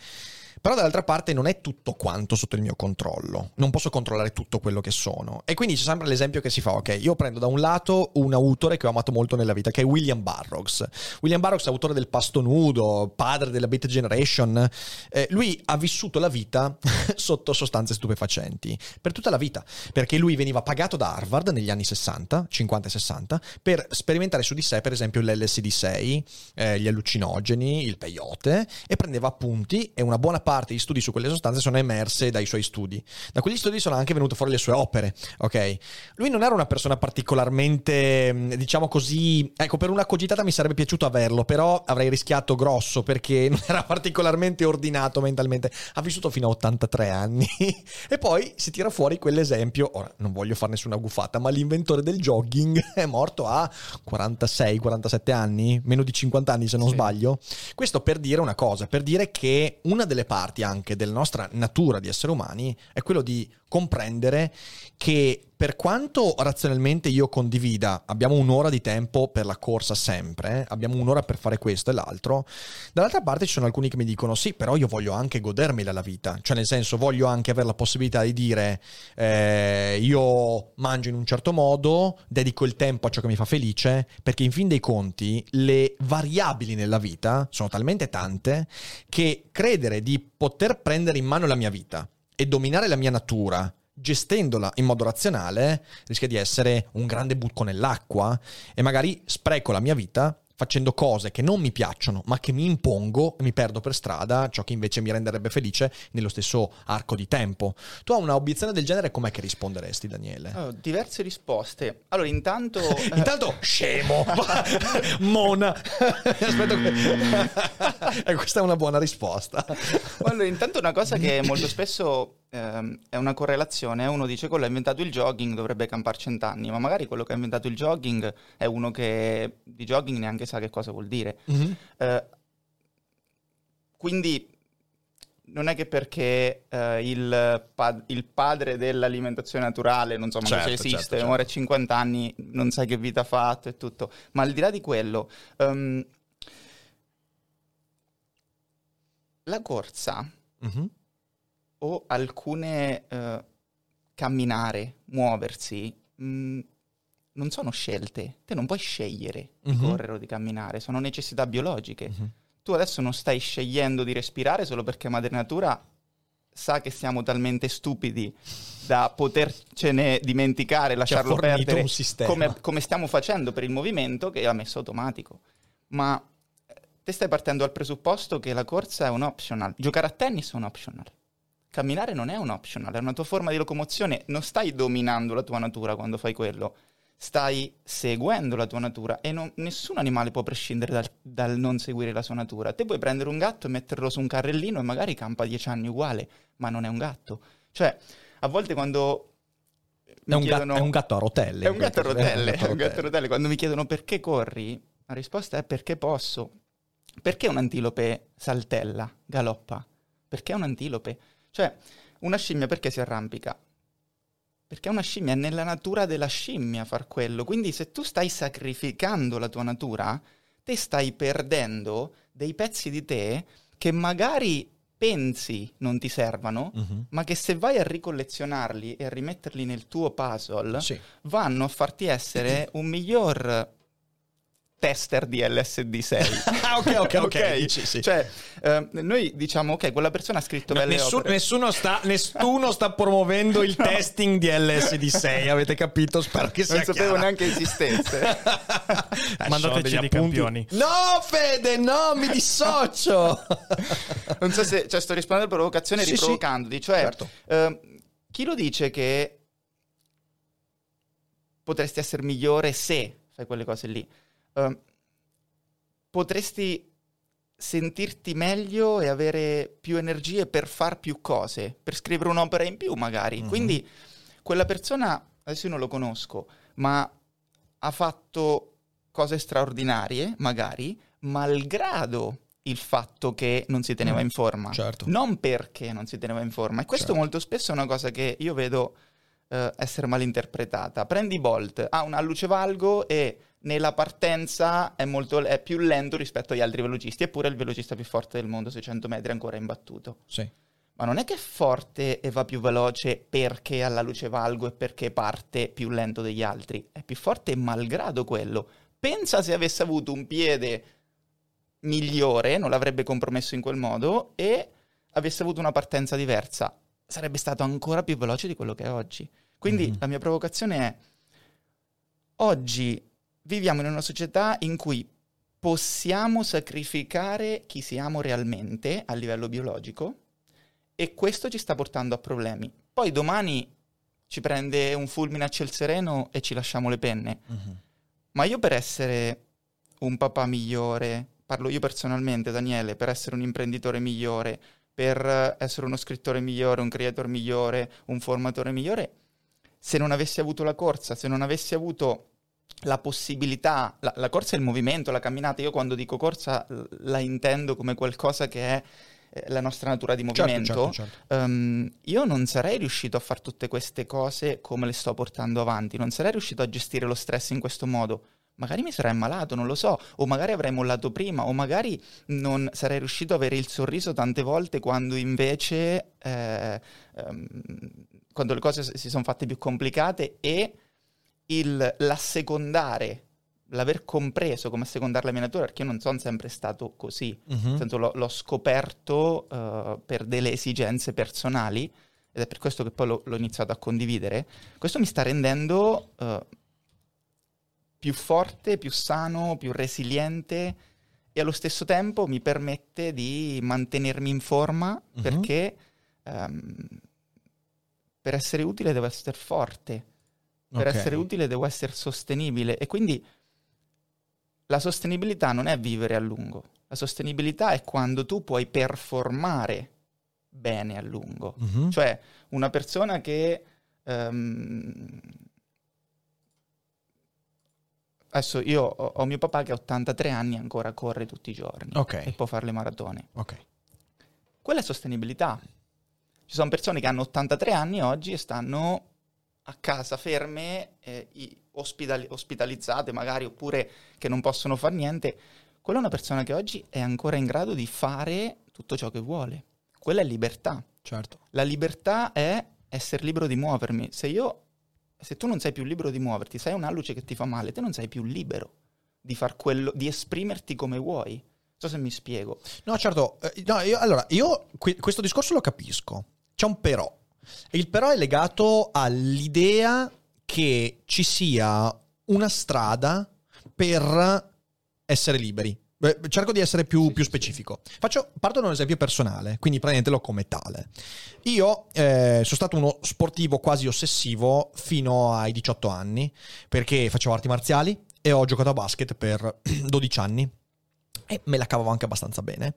Però dall'altra parte non è tutto quanto sotto il mio controllo. Non posso controllare tutto quello che sono. E quindi c'è sempre l'esempio che si fa, ok? Io prendo da un lato un autore che ho amato molto nella vita, che è William Burroughs. William Burroughs è autore del Pasto Nudo, padre della Beat Generation. Eh, lui ha vissuto la vita <laughs> sotto sostanze stupefacenti. Per tutta la vita. Perché lui veniva pagato da Harvard negli anni 60, 50 e 60, per sperimentare su di sé, per esempio, l'LSD6, eh, gli allucinogeni, il peyote, e prendeva appunti e una buona parte di studi su quelle sostanze sono emerse dai suoi studi. Da quegli studi sono anche venute fuori le sue opere, ok? Lui non era una persona particolarmente, mh, diciamo così, ecco, per una cogitata mi sarebbe piaciuto averlo, però avrei rischiato grosso perché <laughs> non era particolarmente ordinato mentalmente. Ha vissuto fino a 83 anni <laughs> e poi si tira fuori quell'esempio, ora non voglio fare nessuna guffata, ma l'inventore del jogging <laughs> è morto a 46-47 anni, meno di 50 anni se non Sì. sbaglio. Questo per dire una cosa, per dire che una delle parti anche della nostra natura di esseri umani è quello di comprendere che per quanto razionalmente io condivida, abbiamo un'ora di tempo per la corsa sempre, eh, abbiamo un'ora per fare questo e l'altro, dall'altra parte ci sono alcuni che mi dicono sì, però io voglio anche godermela la vita, cioè nel senso voglio anche avere la possibilità di dire eh, io mangio in un certo modo, dedico il tempo a ciò che mi fa felice, perché in fin dei conti le variabili nella vita sono talmente tante che credere di poter prendere in mano la mia vita e dominare la mia natura gestendola in modo razionale rischia di essere un grande buco nell'acqua e magari spreco la mia vita facendo cose che non mi piacciono ma che mi impongo e mi perdo per strada ciò che invece mi renderebbe felice nello stesso arco di tempo. Tu a una obiezione del genere com'è che risponderesti Daniele? Allora, diverse risposte. Allora, intanto... <laughs> eh, Intanto scemo, <laughs> Mona. <laughs> Aspetta, Eh, questa è una buona risposta. Allora, intanto una cosa che molto spesso ehm, è una correlazione. Uno dice quello ha inventato il jogging, dovrebbe campare cent'anni, ma magari quello che ha inventato il jogging è uno che di jogging neanche sa che cosa vuol dire. Eh, quindi non è che perché eh, il, pa- il padre dell'alimentazione naturale, non so manco Certo, se esiste, certo, certo. muore a 50 anni, non sai che vita ha fatto e tutto. Ma al di là di quello, ehm, la corsa Mhm. O alcune eh, camminare, muoversi, mh, non sono scelte. Te non puoi scegliere di Mhm. correre o di camminare, sono necessità biologiche. Mhm. Tu adesso non stai scegliendo di respirare solo perché Madre Natura sa che siamo talmente stupidi da potercene dimenticare, lasciarlo perdere, come, come stiamo facendo per il movimento che l'ha messo automatico. Ma eh, te stai partendo dal presupposto che la corsa è un optional, giocare a tennis è un optional. Camminare non è un optional, è una tua forma di locomozione, non stai dominando la tua natura quando fai quello, stai seguendo la tua natura e non- nessun animale può prescindere dal, dal non seguire la sua natura. Te puoi prendere un gatto e metterlo su un carrellino e magari campa dieci anni uguale, ma non è un gatto. Cioè, a volte quando... È un, gatto, è un gatto a rotelle. È un gatto a rotelle, È un gatto a rotelle. Quando mi chiedono perché corri, la risposta è perché posso. Perché un antilope saltella, galoppa? Perché è un antilope? Cioè, una scimmia perché si arrampica? Perché è una scimmia, è nella natura della scimmia far quello. Quindi se tu stai sacrificando la tua natura, te stai perdendo dei pezzi di te che magari pensi non ti servano, Mhm. ma che se vai a ricollezionarli e a rimetterli nel tuo puzzle, Sì. vanno a farti essere <clears throat> un miglior tester di LSD6. <laughs> Ah, ok, ok, ok. <laughs> Dici, sì. Cioè, eh, noi diciamo, ok, quella persona ha scritto No, belle nessuno, opere. nessuno sta, nessuno sta promuovendo il <laughs> testing di LSD6, avete capito? Spero che sia Non sapevo chiaro. neanche esistesse. Eh, Mandateci dei campioni. No, Fede, no, mi dissocio. non so se cioè, sto rispondendo alla provocazione Sì, riprovocandoti. Cioè, Certo. eh, chi lo dice che potresti essere migliore se fai quelle cose lì? Eh, potresti sentirti meglio e avere più energie per far più cose, per scrivere un'opera in più magari. Mhm. Quindi quella persona, adesso io non lo conosco, ma ha fatto cose straordinarie, magari, malgrado il fatto che non si teneva Mm, in forma. certo. Non perché non si teneva in forma. E questo Certo. molto spesso è una cosa che io vedo eh, essere malinterpretata. Prendi Bolt, ha una luce valgo e nella partenza è, molto, è più lento rispetto agli altri velocisti, eppure è il velocista più forte del mondo, 600 metri ancora imbattuto. Sì. Ma non è che è forte e va più veloce perché ha la luce valgo e perché parte più lento degli altri. È più forte malgrado quello. Pensa se avesse avuto un piede migliore, non l'avrebbe compromesso in quel modo e avesse avuto una partenza diversa. Sarebbe stato ancora più veloce di quello che è oggi. Quindi Mhm. la mia provocazione è, oggi viviamo in una società in cui possiamo sacrificare chi siamo realmente a livello biologico e questo ci sta portando a problemi. Poi domani ci prende un fulmine a ciel sereno e ci lasciamo le penne. Mhm. Ma io per essere un papà migliore, parlo io personalmente, Daniele, per essere un imprenditore migliore, per essere uno scrittore migliore, un creator migliore, un formatore migliore, se non avessi avuto la corsa, se non avessi avuto la possibilità, la, la corsa è il movimento, la camminata, io quando dico corsa la intendo come qualcosa che è eh, la nostra natura di Certo, movimento, certo, certo. Ehm, io non sarei riuscito a fare tutte queste cose come le sto portando avanti, non sarei riuscito a gestire lo stress in questo modo. Magari mi sarei ammalato, non lo so, o magari avrei mollato prima, o magari non sarei riuscito ad avere il sorriso tante volte quando invece, eh, ehm, quando le cose si sono fatte più complicate e il, l'assecondare, l'aver compreso come assecondare la mia natura, perché io non sono sempre stato così, nel senso l'ho, l'ho scoperto eh, per delle esigenze personali ed è per questo che poi l'ho, l'ho iniziato a condividere. Questo mi sta rendendo eh, più forte, più sano, più resiliente e allo stesso tempo mi permette di mantenermi in forma Mhm. perché ehm, per essere utile devo essere forte, per Ok. essere utile devo essere sostenibile e quindi la sostenibilità non è vivere a lungo, la sostenibilità è quando tu puoi performare bene a lungo. Mhm. Cioè, una persona che... ehm, adesso io ho, ho mio papà che ha 83 anni ancora corre tutti i giorni Ok. e può fare le maratone. Ok. Quella è sostenibilità. Ci sono persone che hanno 83 anni oggi e stanno a casa ferme, eh, ospitali- ospitalizzate magari, oppure che non possono fare niente. Quella è una persona che oggi è ancora in grado di fare tutto ciò che vuole. Quella è libertà. Certo. La libertà è essere libero di muovermi. Se io, se tu non sei più libero di muoverti, se hai una luce che ti fa male, te non sei più libero di far quello, di esprimerti come vuoi. Non so se mi spiego. No, certo. eh, no, io- allora, io que- questo discorso lo capisco. C'è un però. Il però è legato all'idea che ci sia una strada per essere liberi. Beh, Cerco di essere più, più specifico. Faccio, parto da un esempio personale, quindi prendetelo come tale. Io eh, sono stato uno sportivo quasi ossessivo fino ai 18 anni, perché facevo arti marziali e ho giocato a basket per <clears throat> 12 anni e me la cavavo anche abbastanza bene.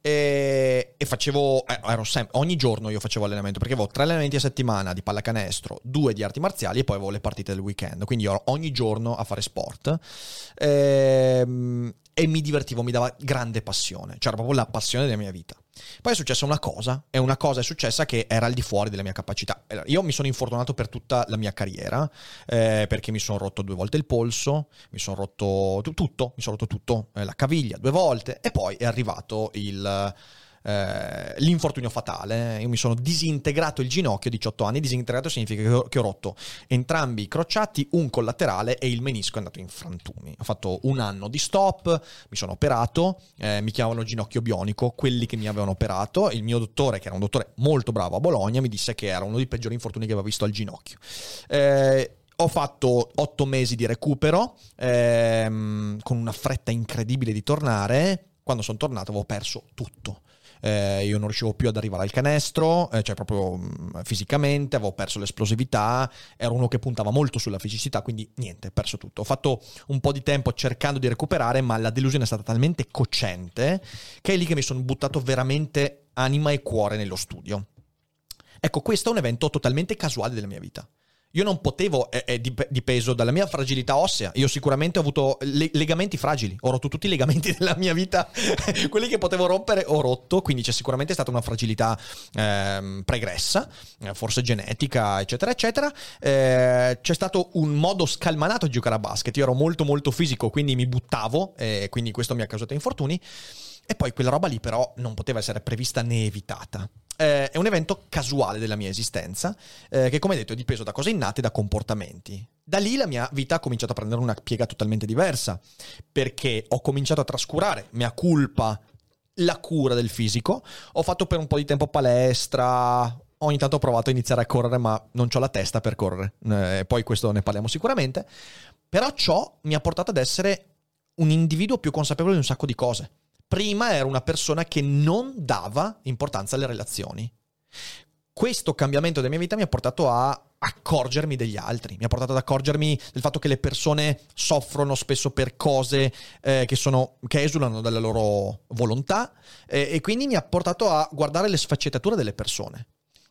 E, e facevo, eh, sem- ogni giorno io facevo allenamento perché avevo tre allenamenti a settimana di pallacanestro, due di arti marziali e poi avevo le partite del weekend. Quindi ero ogni giorno a fare sport Ehm, e mi divertivo, mi dava grande passione, c'era proprio la passione della mia vita. Poi è successa una cosa, e una cosa è successa che era al di fuori della mia capacità. Io mi sono infortunato per tutta la mia carriera, eh, perché mi sono rotto due volte il polso, mi sono rotto tu- tutto, mi sono rotto tutto, eh, la caviglia due volte, e poi è arrivato il, eh, l'infortunio fatale. Io mi sono disintegrato il ginocchio a 18 anni, disintegrato significa che ho, che ho rotto entrambi i crociati, un collaterale e il menisco è andato in frantumi. Ho fatto un anno di stop, mi sono operato, eh, mi chiamavano ginocchio bionico, quelli che mi avevano operato, il mio dottore, che era un dottore molto bravo a Bologna, mi disse che era uno dei peggiori infortuni che aveva visto al ginocchio. Eh, ho fatto otto mesi di recupero ehm, con una fretta incredibile di tornare. Quando sono tornato avevo perso tutto. Eh, io non riuscivo più ad arrivare al canestro, eh, cioè proprio mh, fisicamente, avevo perso l'esplosività, ero uno che puntava molto sulla fisicità, quindi niente, perso tutto. Ho fatto un po' di tempo cercando di recuperare, ma la delusione è stata talmente cocente che è lì che mi sono buttato veramente anima e cuore nello studio. Ecco, questo è un evento totalmente casuale della mia vita. Io non potevo, è, è dip- dipeso dalla mia fragilità ossea. Io sicuramente ho avuto le- legamenti fragili. Ho rotto tutti i legamenti <laughs> della mia vita. <laughs> Quelli che potevo rompere ho rotto. Quindi c'è sicuramente stata una fragilità ehm, pregressa, eh, forse genetica, eccetera, eccetera. Eh, c'è stato un modo scalmanato di giocare a basket. Io ero molto, molto fisico, quindi mi buttavo. E quindi questo mi ha causato infortuni. E poi quella roba lì però non poteva essere prevista né evitata. Eh, è un evento casuale della mia esistenza, eh, che come detto è dipeso da cose innate e da comportamenti. Da lì la mia vita ha cominciato a prendere una piega totalmente diversa, perché ho cominciato a trascurare, mea culpa, la cura del fisico. Ho fatto per un po' di tempo palestra, ogni tanto ho provato a iniziare a correre, ma non ho la testa per correre. Eh, poi questo ne parliamo sicuramente. Però ciò mi ha portato ad essere un individuo più consapevole di un sacco di cose. Prima ero una persona che non dava importanza alle relazioni. Questo cambiamento della mia vita mi ha portato a accorgermi degli altri, mi ha portato ad accorgermi del fatto che le persone soffrono spesso per cose eh, che, sono, che esulano dalla loro volontà eh, e quindi mi ha portato a guardare le sfaccettature delle persone.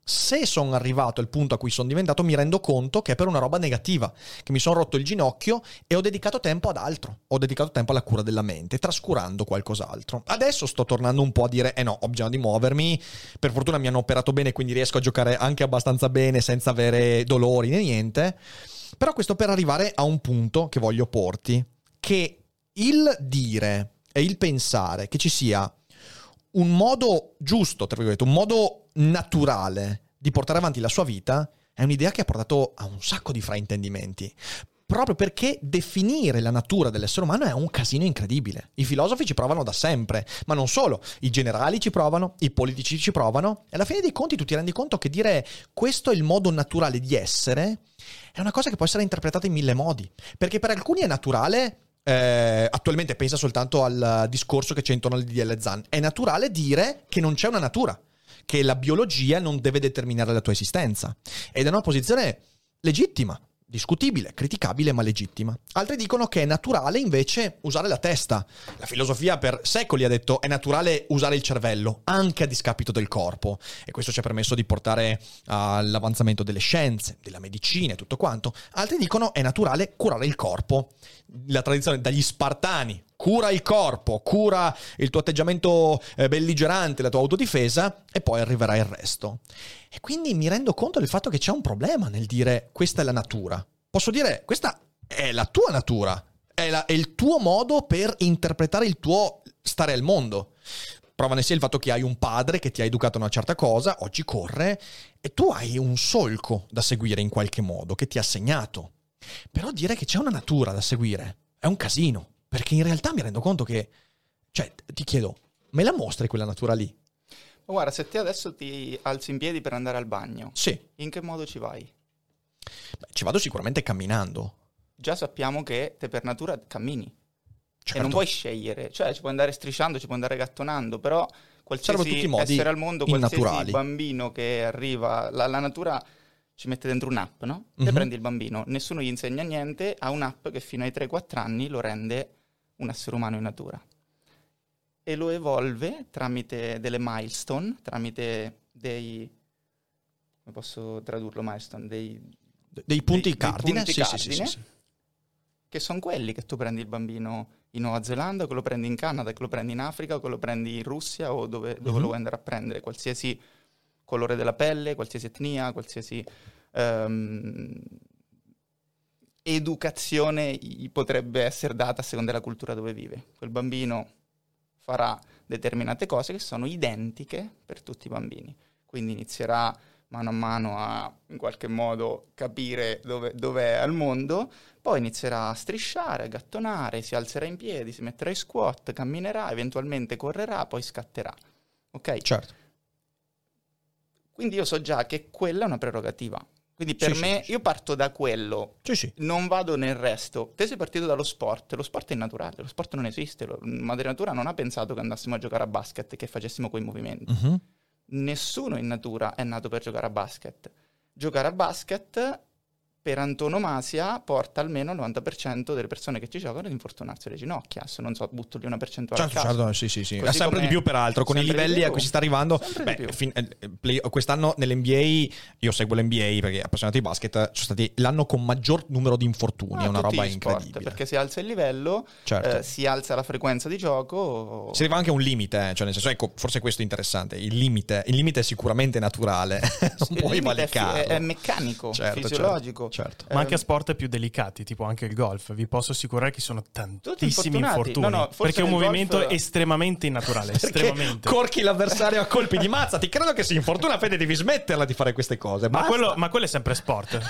Se sono arrivato al punto a cui sono diventato, mi rendo conto che è per una roba negativa, che mi sono rotto il ginocchio e ho dedicato tempo ad altro. Ho dedicato tempo alla cura della mente, trascurando qualcos'altro. Adesso sto tornando un po' a dire, eh no, ho bisogno di muovermi. Per fortuna mi hanno operato bene, quindi riesco a giocare anche abbastanza bene senza avere dolori né niente. Però questo per arrivare a un punto che voglio porti, che il dire e il pensare che ci sia un modo giusto, tra virgolette, un modo naturale di portare avanti la sua vita è un'idea che ha portato a un sacco di fraintendimenti. Proprio perché definire la natura dell'essere umano è un casino incredibile. I filosofi ci provano da sempre, ma non solo. I generali ci provano, i politici ci provano. E alla fine dei conti tu ti rendi conto che dire questo è il modo naturale di essere è una cosa che può essere interpretata in mille modi. Perché per alcuni è naturale eh, attualmente pensa soltanto al discorso che c'è intorno al DDL Zan. È naturale dire che non c'è una natura, che la biologia non deve determinare la tua esistenza. Ed è una posizione legittima. discutibile, criticabile ma legittima. Altri dicono che è naturale invece usare la testa. La filosofia per secoli ha detto è naturale usare il cervello, anche a discapito del corpo. E questo ci ha permesso di portare all'avanzamento delle scienze, della medicina e tutto quanto. Altri dicono è naturale curare il corpo. La tradizione dagli spartani, cura il corpo, cura il tuo atteggiamento eh, belligerante, la tua autodifesa e poi arriverà il resto. E quindi mi rendo conto del fatto che c'è un problema nel dire questa è la natura. Posso dire questa è la tua natura, è, la, è il tuo modo per interpretare il tuo stare al mondo. Prova ne sia il fatto che hai un padre che ti ha educato a una certa cosa, oggi corre, e tu hai un solco da seguire in qualche modo, che ti ha segnato. Però dire che c'è una natura da seguire è un casino, perché in realtà mi rendo conto che, cioè, ti chiedo, me la mostri quella natura lì? Ma guarda, se te adesso ti alzi in piedi per andare al bagno, Sì, in che modo ci vai? Beh, ci vado sicuramente camminando. Già sappiamo che te per natura cammini e Certo. non puoi scegliere, cioè ci puoi andare strisciando, ci puoi andare gattonando, però qualsiasi tutti i modi essere al mondo, qualsiasi innaturali. bambino che arriva, la, la natura ci mette dentro un'app, no? Te Mhm. prendi il bambino, nessuno gli insegna niente, ha un'app che fino ai 3-4 anni lo rende un essere umano in natura. E lo evolve tramite delle milestone, tramite dei... come posso tradurlo milestone? Dei, De- Dei punti dei- dei cardine? punti sì, sì, sì, cardine. sì, sì. che sono quelli che tu prendi il bambino in Nuova Zelanda, che lo prendi in Canada, che lo prendi in Africa, che lo prendi in Russia o dove, dove Mhm. lo vuoi andare a prendere, qualsiasi colore della pelle, qualsiasi etnia, qualsiasi ehm, educazione gli potrebbe essere data a seconda della cultura dove vive. Quel bambino farà determinate cose che sono identiche per tutti i bambini. Quindi inizierà mano a mano a in qualche modo capire dove, dove è al mondo, poi inizierà a strisciare, a gattonare, si alzerà in piedi, si metterà in squat, camminerà, eventualmente correrà, poi scatterà. Ok? Certo. Quindi io so già che quella è una prerogativa. Quindi per Sì, me, sì, io parto da quello, Sì, non vado nel resto. Te sei partito dallo sport, lo sport è innaturale, lo sport non esiste, lo- Madre Natura non ha pensato che andassimo a giocare a basket e che facessimo quei movimenti. Mhm. Nessuno in natura è nato per giocare a basket. Giocare a basket per antonomasia porta almeno il 90% delle persone che ci giocano ad infortunarsi alle ginocchia. Se non so, butto lì una percentuale. Certo, certo, sì, sì, sì. Così sempre come- di più, peraltro, con i sempre livelli a cui si sta arrivando. Beh, fin- eh, play- quest'anno nell'NBA, io seguo l'NBA perché appassionato di basket, sono stati l'anno con maggior numero di infortuni, Ah, è una roba sport, incredibile. perché si alza il livello, Certo. eh, si alza la frequenza di gioco. Si arriva anche a un limite, eh, cioè nel senso, ecco, forse questo è interessante. Il limite, il limite è sicuramente naturale, <laughs> non Il puoi limite è è, è meccanico, Certo, fisiologico. Certo. Ma anche a Ehm, sport più delicati, tipo anche il golf, vi posso assicurare che sono tantissimi infortuni. No, no, perché è un movimento golf- <laughs> estremamente innaturale. Estremamente. corchi l'avversario a colpi di mazza. Ti credo che si infortuna, Fede, devi smetterla di fare queste cose. ma, quello, ma quello è sempre sport. <laughs>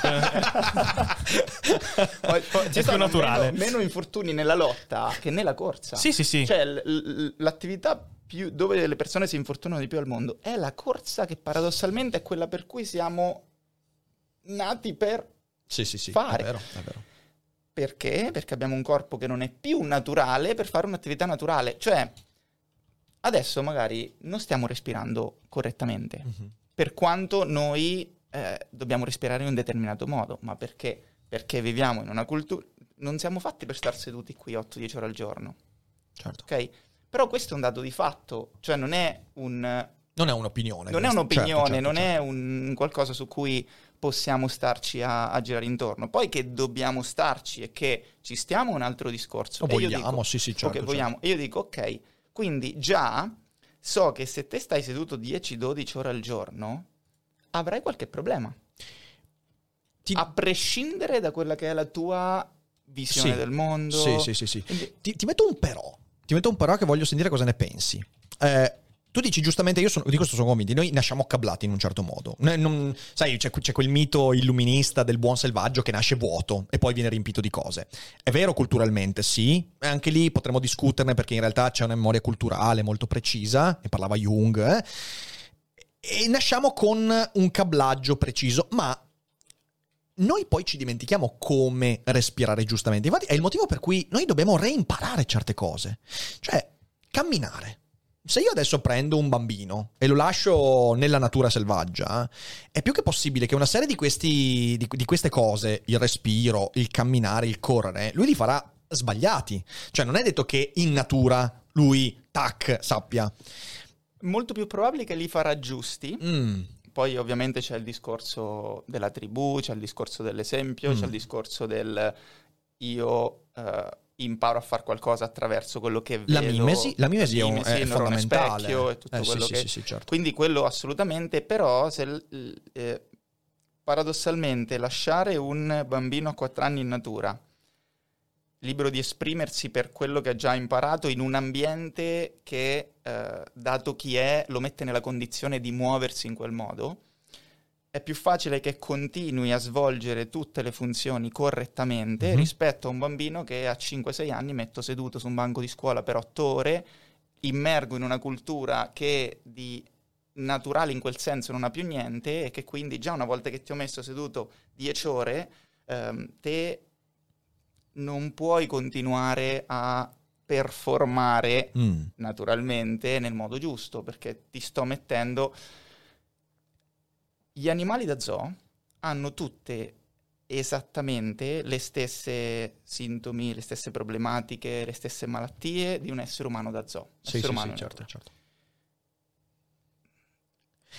Poi- poi ci più naturale. Meno, meno infortuni nella lotta che nella corsa. sì, sì, sì. Cioè, l- l- l'attività più- dove le persone si infortunano di più al mondo è la corsa, che paradossalmente è quella per cui siamo nati per. Sì, sì, sì. fare. È vero, è vero. Perché? Perché abbiamo un corpo che non è più naturale per fare un'attività naturale. Cioè, adesso magari non stiamo respirando correttamente. Mhm. per quanto noi eh, dobbiamo respirare in un determinato modo, ma perché? Perché viviamo in una cultura, non siamo fatti per star seduti qui 8-10 ore al giorno, Certo. ok? Però questo è un dato di fatto, cioè non è un, Non è un'opinione. non è un'opinione, Certo, certo, non certo. è un qualcosa su cui possiamo starci a, a girare intorno. Poi che dobbiamo starci e che ci stiamo è un altro discorso. O E vogliamo, dico- sì, sì, certo. ok, certo. vogliamo. E io dico, ok, quindi già so che se te stai seduto 10-12 ore al giorno, avrai qualche problema. Ti- A prescindere da quella che è la tua visione Sì. del mondo. Sì, sì, sì, sì. Quindi- Ti, ti metto un però. Ti metto un però che voglio sentire cosa ne pensi. Eh, tu dici giustamente, io sono- di questo sono convinto, noi nasciamo cablati in un certo modo. Non- sai, c'è, c'è quel mito illuminista del buon selvaggio che nasce vuoto e poi viene riempito di cose. È vero culturalmente, sì. Anche lì potremmo discuterne perché in realtà c'è una memoria culturale molto precisa, ne parlava Jung. eh. E nasciamo con un cablaggio preciso, ma noi poi ci dimentichiamo come respirare giustamente. Infatti è il motivo per cui noi dobbiamo reimparare certe cose. Cioè, camminare. Se io adesso prendo un bambino e lo lascio nella natura selvaggia, è più che possibile che una serie di, questi, di, di queste cose, il respiro, il camminare, il correre, lui li farà sbagliati. Cioè non è detto che in natura lui, tac, sappia. Molto più probabile che li farà giusti. Mm. Poi ovviamente c'è il discorso della tribù, c'è il discorso dell'esempio, Mm. c'è il discorso del io eh, imparo a fare qualcosa attraverso quello che vedo. La mimesi, la mimesi è, mimesi, è neurone fondamentale. specchio e tutto Eh, quello sì, che... sì, sì, certo. Quindi quello assolutamente, però se eh, paradossalmente lasciare un bambino a 4 anni in natura, libero di esprimersi per quello che ha già imparato in un ambiente che, eh, dato chi è, lo mette nella condizione di muoversi in quel modo, è più facile che continui a svolgere tutte le funzioni correttamente Mhm. rispetto a un bambino che a 5-6 anni metto seduto su un banco di scuola per 8 ore, immergo in una cultura che di naturale in quel senso non ha più niente e che quindi già una volta che ti ho messo seduto 10 ore, ehm, te non puoi continuare a performare Mm. naturalmente nel modo giusto perché ti sto mettendo gli animali da zoo hanno tutte esattamente le stesse sintomi, le stesse problematiche, le stesse malattie di un essere umano da zoo. Sì, Essere sì, umano sì, certo, natura. certo.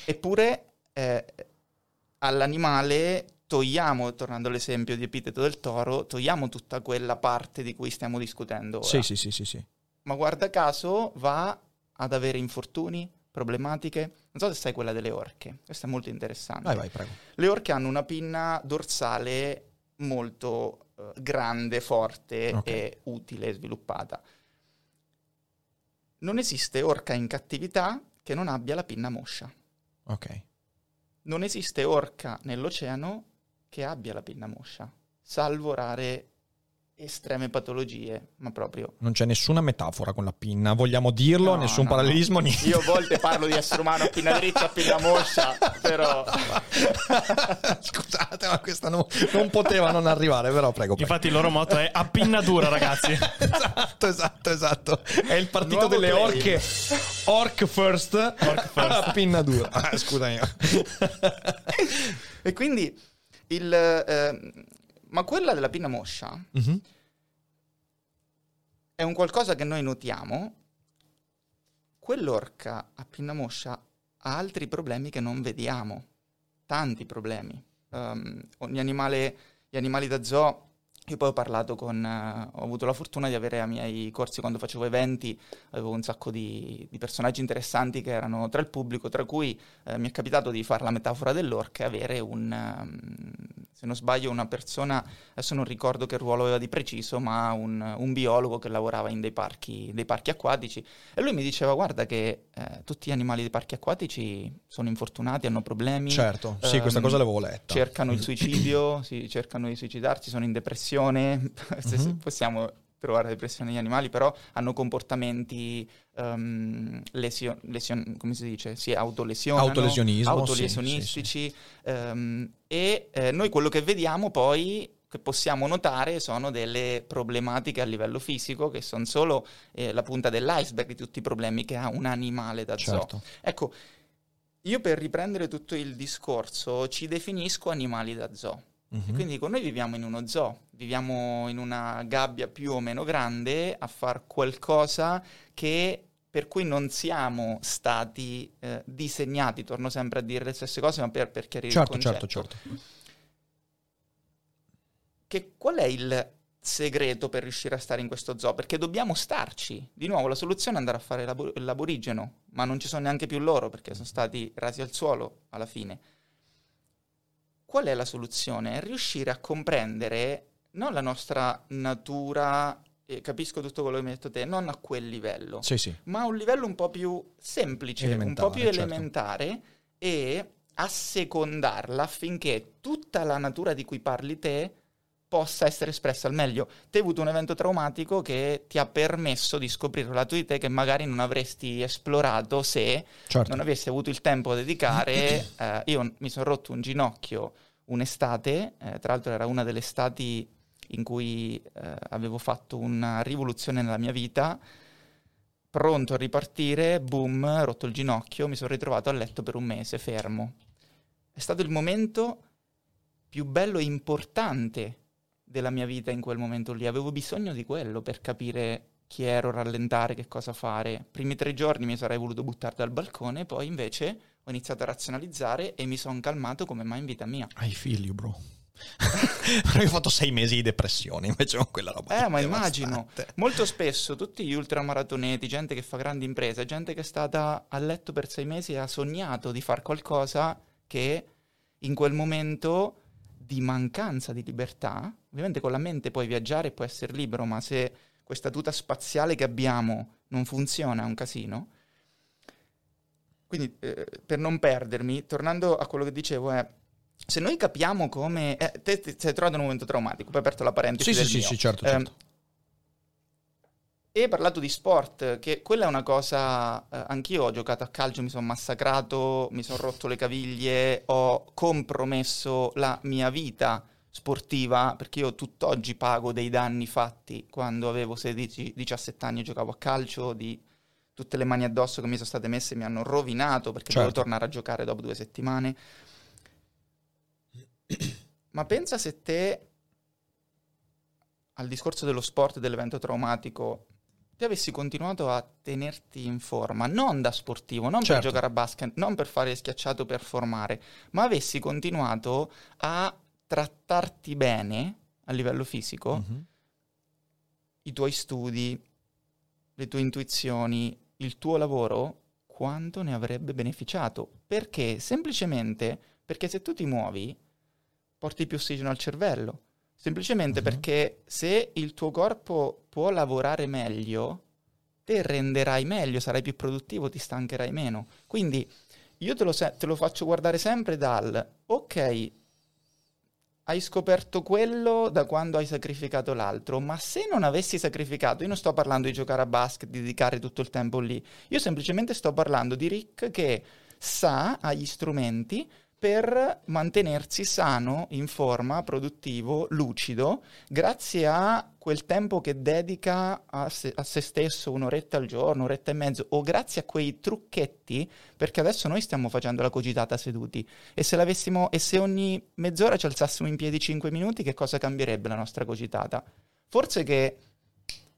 Eppure eh, all'animale togliamo, tornando all'esempio di epiteto del toro, togliamo tutta quella parte di cui stiamo discutendo ora. Sì, sì, sì, sì, sì. Ma guarda caso va ad avere infortuni, problematiche. Non so se sai quella delle orche, questo è molto interessante. Vai, vai, prego. Le orche hanno una pinna dorsale molto eh, grande, forte Ok. e utile, sviluppata. Non esiste orca in cattività che non abbia la pinna moscia. Ok. Non esiste orca nell'oceano che abbia la pinna moscia, salvo rare estreme patologie, ma proprio... Non c'è nessuna metafora con la pinna, vogliamo dirlo, No, nessun no, parallelismo, no. niente. Io a volte parlo di essere umano a pinna dritta, a pinna moscia, però... <laughs> Scusate, ma questa no- non poteva non arrivare, però prego. prego. Infatti il loro motto è a pinna dura, ragazzi. <laughs> esatto, esatto, esatto. È il partito Nuovo delle orche. Orc first, a pinna dura. Ah, scusami. <laughs> E quindi il... eh, ma quella della pinna moscia Mhm. è un qualcosa che noi notiamo. Quell'orca a pinna moscia ha altri problemi che non vediamo. Tanti problemi. Um, ogni animale, gli animali da zoo, io poi ho parlato con, eh, ho avuto la fortuna di avere ai miei corsi quando facevo eventi, avevo un sacco di, di personaggi interessanti che erano tra il pubblico, tra cui eh, mi è capitato di fare la metafora dell'orca e avere un, ehm, se non sbaglio, una persona, adesso non ricordo che ruolo aveva di preciso, ma un, un biologo che lavorava in dei parchi, dei parchi acquatici e lui mi diceva guarda che eh, tutti gli animali dei parchi acquatici sono infortunati, hanno problemi. Certo, sì, ehm, questa cosa l'avevo letta. Cercano il <laughs> suicidio, si, cercano di suicidarsi, sono in depressione. Se- <laughs> se Mhm. Possiamo trovare depressione negli animali, però hanno comportamenti ehm, lesio- lesion- come si dice? Si autolesionano, Autolesionismo, autolesionistici ehm, e eh, noi quello che vediamo poi che possiamo notare sono delle problematiche a livello fisico che sono solo eh, la punta dell'iceberg di tutti i problemi che ha un animale da zoo. Certo. Ecco, io per riprendere tutto il discorso ci definisco animali da zoo. Mhm. Quindi dico, noi viviamo in uno zoo, viviamo in una gabbia più o meno grande a far qualcosa che per cui non siamo stati eh, disegnati, torno sempre a dire le stesse cose, ma per, per chiarire Certo, il certo, concetto. certo. Che qual è il segreto per riuscire a stare in questo zoo? Perché dobbiamo starci. Di nuovo, la soluzione è andare a fare l'abo- l'aborigeno, ma non ci sono neanche più loro perché sono stati rasi al suolo alla fine. Qual è la soluzione? Riuscire a comprendere non la nostra natura, e capisco tutto quello che mi hai detto te, non a quel livello, Sì, sì. ma a un livello un po' più semplice, un po' più certo. elementare e assecondarla affinché tutta la natura di cui parli te possa essere espressa al meglio. Te hai avuto un evento traumatico che ti ha permesso di scoprire un lato di te che magari non avresti esplorato se certo. non avessi avuto il tempo da dedicare. <clears throat> eh, io mi sono rotto un ginocchio un'estate, eh, tra l'altro era una delle estati in cui eh, avevo fatto una rivoluzione nella mia vita pronto a ripartire, boom, rotto il ginocchio, mi sono ritrovato a letto per un mese, fermo. È stato il momento più bello e importante della mia vita in quel momento lì. Avevo bisogno di quello per capire chi ero, rallentare, che cosa fare. Primi tre giorni mi sarei voluto buttare dal balcone, poi invece ho iniziato a razionalizzare e mi sono calmato come mai in vita mia. I feel you, bro. <laughs> Ho fatto sei mesi di depressione invece con quella roba. Eh, ma immagino. Molto spesso tutti gli ultramaratoneti, gente che fa grandi imprese, gente che è stata a letto per sei mesi e ha sognato di fare qualcosa che in quel momento di mancanza di libertà, ovviamente con la mente puoi viaggiare e puoi essere libero, ma se questa tuta spaziale che abbiamo non funziona, è un casino. Quindi, eh, per non perdermi, tornando a quello che dicevo, è se noi capiamo come. Eh, te, ti sei trovato in un momento traumatico, poi ho aperto la parentesi. Sì, sì, mio. sì, certo, Ehm, certo. E hai parlato di sport, che quella è una cosa, eh, anch'io ho giocato a calcio, mi sono massacrato, mi sono rotto le caviglie, ho compromesso la mia vita sportiva, perché io tutt'oggi pago dei danni fatti quando avevo 16-17 anni e giocavo a calcio, di tutte le mani addosso che mi sono state messe mi hanno rovinato perché dovevo Certo. tornare a giocare dopo due settimane. Ma pensa se te, al discorso dello sport e dell'evento traumatico, te avessi continuato a tenerti in forma, non da sportivo, non Certo. per giocare a basket, non per fare schiacciato per formare, ma avessi continuato a trattarti bene a livello fisico, Mhm. i tuoi studi, le tue intuizioni, il tuo lavoro, quanto ne avrebbe beneficiato? Perché? Semplicemente perché se tu ti muovi, porti più ossigeno al cervello. Semplicemente Mhm. perché se il tuo corpo può lavorare meglio, te renderai meglio, sarai più produttivo, ti stancherai meno. Quindi io te lo, se- te lo faccio guardare sempre dal, ok, hai scoperto quello da quando hai sacrificato l'altro, ma se non avessi sacrificato, io non sto parlando di giocare a basket, di dedicare tutto il tempo lì, io semplicemente sto parlando di Rick che sa, ha gli strumenti per mantenersi sano, in forma, produttivo, lucido, grazie a quel tempo che dedica a se, a se stesso, un'oretta al giorno, un'oretta e mezzo, o grazie a quei trucchetti, perché adesso noi stiamo facendo la cogitata seduti, e se e se ogni mezz'ora ci alzassimo in piedi 5 minuti, che cosa cambierebbe la nostra cogitata? Forse che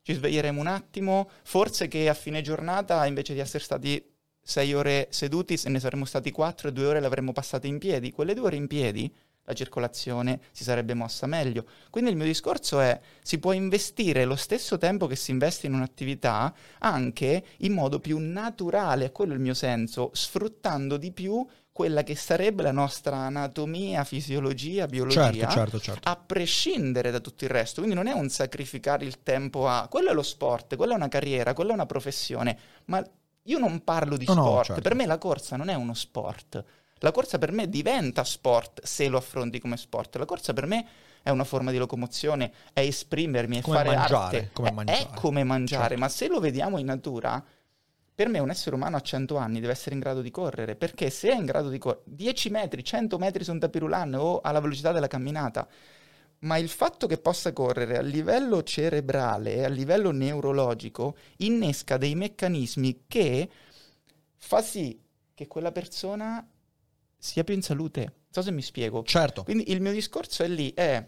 ci sveglieremo un attimo, forse che a fine giornata, invece di essere stati sei ore seduti, se ne saremmo stati quattro e due ore le avremmo passate in piedi. Quelle due ore in piedi, la circolazione si sarebbe mossa meglio. Quindi il mio discorso è, si può investire lo stesso tempo che si investe in un'attività anche in modo più naturale, è quello il mio senso, sfruttando di più quella che sarebbe la nostra anatomia, fisiologia, biologia Certo, certo, certo. a prescindere da tutto il resto. Quindi non è un sacrificare il tempo a quello è lo sport, quella è una carriera, quella è una professione, ma io non parlo di No, no, sport, certo. per me la corsa non è uno sport. La corsa per me diventa sport se lo affronti come sport. La corsa per me è una forma di locomozione, è esprimermi, è Come fare mangiare, arte. come È- mangiare. È come mangiare, Certo. ma se lo vediamo in natura, per me un essere umano a 100 anni deve essere in grado di correre, perché se è in grado di correre 10 metri, 100 metri su un tapirulan o alla velocità della camminata, ma il fatto che possa correre a livello cerebrale, a livello neurologico, innesca dei meccanismi che fa sì che quella persona sia più in salute. Non so se mi spiego. Certo. Quindi il mio discorso è lì, è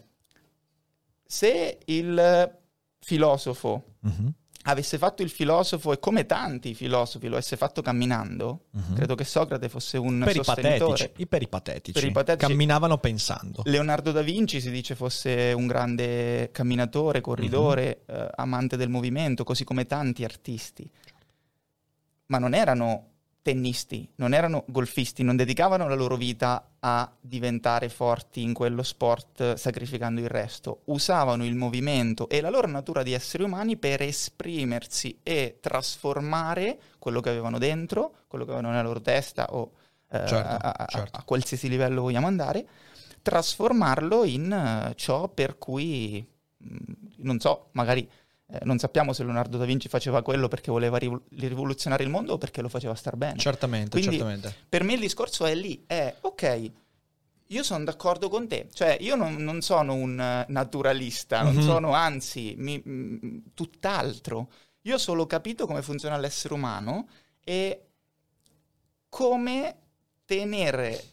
se il filosofo Mhm, avesse fatto il filosofo e come tanti filosofi lo avesse fatto camminando, mhm. credo che Socrate fosse un Peripatetici, sostenitore. i peripatetici. Peripatetici. Camminavano pensando. Leonardo da Vinci si dice fosse un grande camminatore, corridore, Mhm. eh, amante del movimento, così come tanti artisti. Ma non erano tennisti, non erano golfisti, non dedicavano la loro vita a diventare forti in quello sport eh, sacrificando il resto. Usavano il movimento e la loro natura di esseri umani per esprimersi e trasformare quello che avevano dentro, quello che avevano nella loro testa o eh, Certo, a- certo. a qualsiasi livello vogliamo andare, trasformarlo in eh, ciò per cui, mh, non so, magari eh, non sappiamo se Leonardo da Vinci faceva quello perché voleva rivol- rivoluzionare il mondo o perché lo faceva star bene. Certamente, Quindi- certamente. Per me il discorso è lì, è ok, io sono d'accordo con te, cioè io non, non sono un eh, naturalista, non Mhm. sono anzi mi- mh, tutt'altro. Io ho solo capito come funziona l'essere umano e come tenere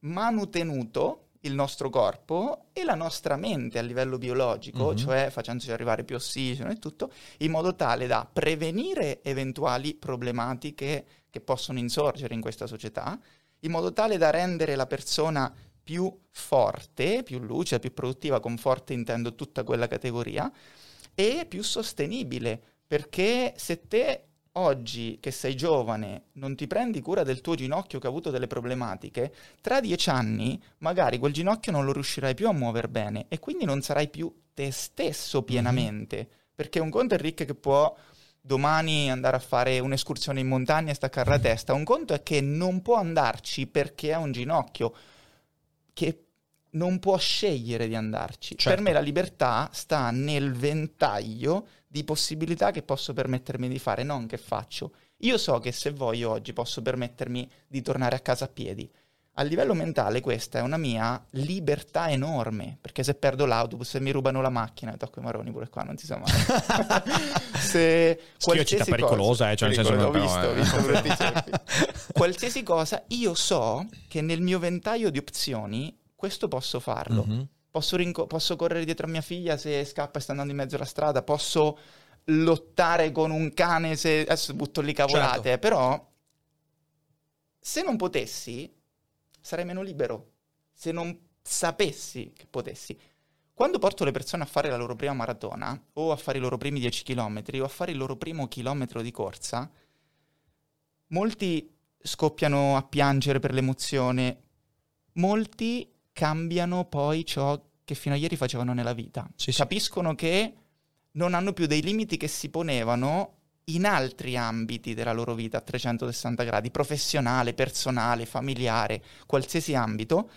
manutenuto il nostro corpo e la nostra mente a livello biologico, Mhm. cioè facendoci arrivare più ossigeno e tutto, in modo tale da prevenire eventuali problematiche che possono insorgere in questa società, in modo tale da rendere la persona più forte, più lucida, più produttiva, con forte intendo tutta quella categoria, e più sostenibile, perché se te oggi che sei giovane non ti prendi cura del tuo ginocchio che ha avuto delle problematiche, tra dieci anni magari quel ginocchio non lo riuscirai più a muovere bene e quindi non sarai più te stesso pienamente, perché un conto è Rick che può domani andare a fare un'escursione in montagna e staccare la <laughs> testa, un conto è che non può andarci perché ha un ginocchio che non può scegliere di andarci. Certo. Per me la libertà sta nel ventaglio di possibilità che posso permettermi di fare, non che faccio. Io so che se voglio oggi posso permettermi di tornare a casa a piedi. A livello mentale questa è una mia libertà enorme, perché se perdo l'autobus e mi rubano la macchina, tocco i maroni pure qua, non si sa mai. <laughs> se Schio città qualsiasi pericolosa, cosa- eh, cioè nel senso non- ho visto, però, eh. visto <laughs> qualsiasi cosa, io so che nel mio ventaglio di opzioni questo posso farlo. Mhm. Posso, rinco- posso correre dietro a mia figlia se scappa e sta andando in mezzo alla strada, posso lottare con un cane se adesso butto lì cavolate, Certo. però se non potessi sarei meno libero. Se non sapessi che potessi. Quando porto le persone a fare la loro prima maratona o a fare i loro primi 10 km o a fare il loro primo chilometro di corsa, molti scoppiano a piangere per l'emozione, molti cambiano poi ciò che fino a ieri facevano nella vita. Sì, sì. Capiscono che non hanno più dei limiti che si ponevano in altri ambiti della loro vita a 360 gradi, professionale, personale, familiare, qualsiasi ambito.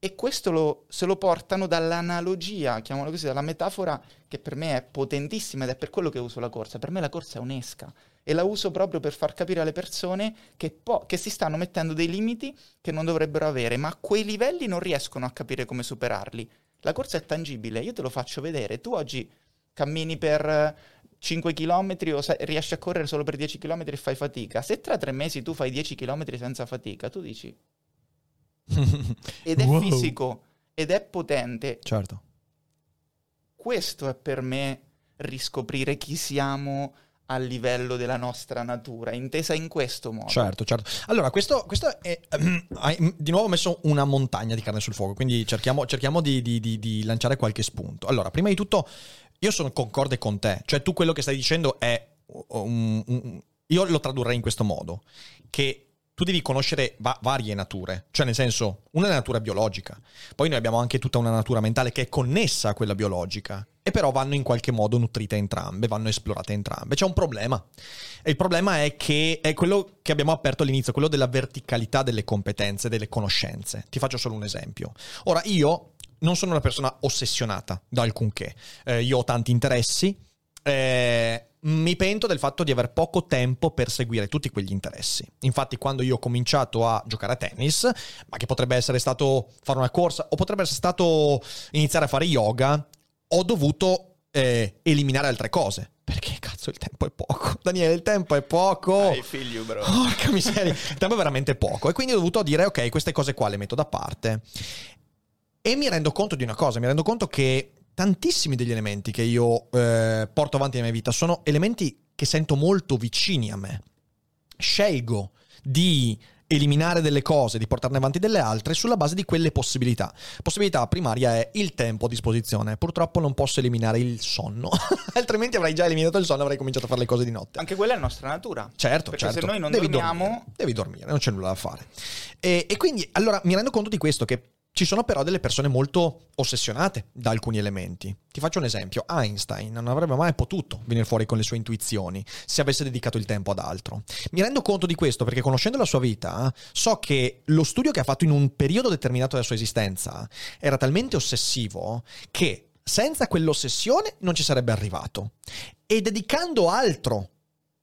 E questo lo- se lo portano dall'analogia, chiamiamolo così, dalla metafora che per me è potentissima ed è per quello che uso la corsa. Per me la corsa è un'esca e la uso proprio per far capire alle persone che, po- che si stanno mettendo dei limiti che non dovrebbero avere, ma quei livelli non riescono a capire come superarli. La corsa è tangibile, io te lo faccio vedere. Tu oggi cammini per eh, 5 km o se- riesci a correre solo per 10 km e fai fatica. Se tra tre mesi tu fai 10 km senza fatica, tu dici... Ed è <laughs> Wow. fisico, ed è potente. Certo. Questo è per me riscoprire chi siamo a livello della nostra natura, intesa in questo modo. Certo, certo. Allora, questo, questo è. hai di nuovo messo una montagna di carne sul fuoco, quindi cerchiamo, cerchiamo di, di- di- di lanciare qualche spunto. Allora, prima di tutto, io sono concorde con te, cioè tu quello che stai dicendo è. un- un- io lo tradurrei in questo modo: che tu devi conoscere va- varie nature, cioè nel senso, una è la natura biologica, poi noi abbiamo anche tutta una natura mentale che è connessa a quella biologica, e però vanno in qualche modo nutrite entrambe, vanno esplorate entrambe. C'è un problema. E il problema è che è quello che abbiamo aperto all'inizio, quello della verticalità delle competenze, delle conoscenze. Ti faccio solo un esempio. Ora, io non sono una persona ossessionata da alcunché. Eh, io ho tanti interessi. eh, mi pento del fatto di aver poco tempo per seguire tutti quegli interessi. Infatti, quando io ho cominciato a giocare a tennis, ma che potrebbe essere stato fare una corsa o potrebbe essere stato iniziare a fare yoga, ho dovuto eh, eliminare altre cose. Perché cazzo il tempo è poco. <laughs> Daniele, il tempo è poco. Hai figli, bro. Porca miseria, il tempo è veramente poco. E quindi ho dovuto dire, ok, queste cose qua le metto da parte. E mi rendo conto di una cosa, mi rendo conto che tantissimi degli elementi che io eh, porto avanti nella mia vita sono elementi che sento molto vicini a me. Scelgo di eliminare delle cose, di portarne avanti delle altre sulla base di quelle possibilità. Possibilità primaria è il tempo a disposizione. Purtroppo non posso eliminare il sonno, <laughs> altrimenti avrei già eliminato il sonno e avrei cominciato a fare le cose di notte. Anche quella è la nostra natura. Certo, Perché certo. se noi non devi dormiamo- dormire, devi dormire, non c'è nulla da fare. E, e quindi, allora, mi rendo conto di questo, che ci sono però delle persone molto ossessionate da alcuni elementi. Ti faccio un esempio. Einstein non avrebbe mai potuto venire fuori con le sue intuizioni se avesse dedicato il tempo ad altro. Mi rendo conto di questo perché conoscendo la sua vita, so che lo studio che ha fatto in un periodo determinato della sua esistenza era talmente ossessivo che senza quell'ossessione non ci sarebbe arrivato. E dedicando altro,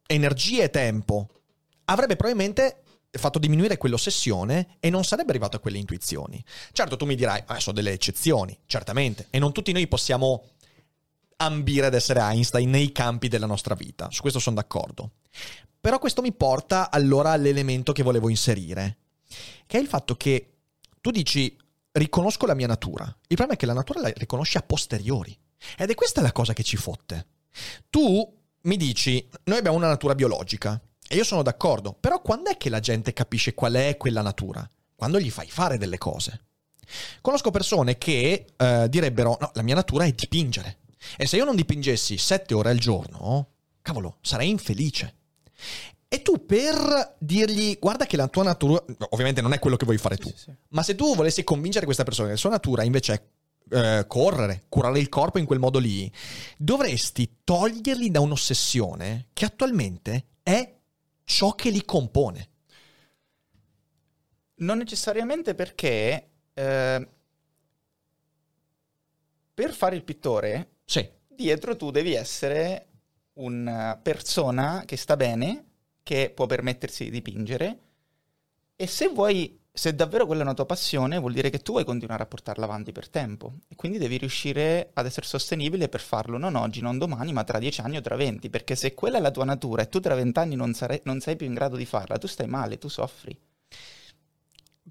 energia e tempo, avrebbe probabilmente fatto diminuire quell'ossessione e non sarebbe arrivato a quelle intuizioni. Certo, tu mi dirai, ah, sono delle eccezioni, certamente, e non tutti noi possiamo ambire ad essere Einstein nei campi della nostra vita, su questo sono d'accordo. Però questo mi porta allora all'elemento che volevo inserire, che è il fatto che tu dici riconosco la mia natura. Il problema è che la natura la riconosci a posteriori. Ed è questa la cosa che ci fotte. Tu mi dici, noi abbiamo una natura biologica, e io sono d'accordo, però quando è che la gente capisce qual è quella natura? Quando gli fai fare delle cose. Conosco persone che eh, direbbero, no, la mia natura è dipingere. E se io non dipingessi sette ore al giorno, cavolo, sarei infelice. E tu per dirgli, guarda che la tua natura, ovviamente non è quello che vuoi fare tu, Sì, sì. ma se tu volessi convincere questa persona che la sua natura invece è eh, correre, curare il corpo in quel modo lì, dovresti toglierli da un'ossessione che attualmente è ciò che li compone. Non necessariamente perché eh, per fare il pittore, Sì, dietro tu devi essere una persona che sta bene, che può permettersi di dipingere e se vuoi, se davvero quella è una tua passione, vuol dire che tu vuoi continuare a portarla avanti per tempo e quindi devi riuscire ad essere sostenibile per farlo non oggi, non domani, ma tra dieci anni o tra venti, perché se quella è la tua natura e tu tra vent'anni non, sare- non sei più in grado di farla, tu stai male, tu soffri.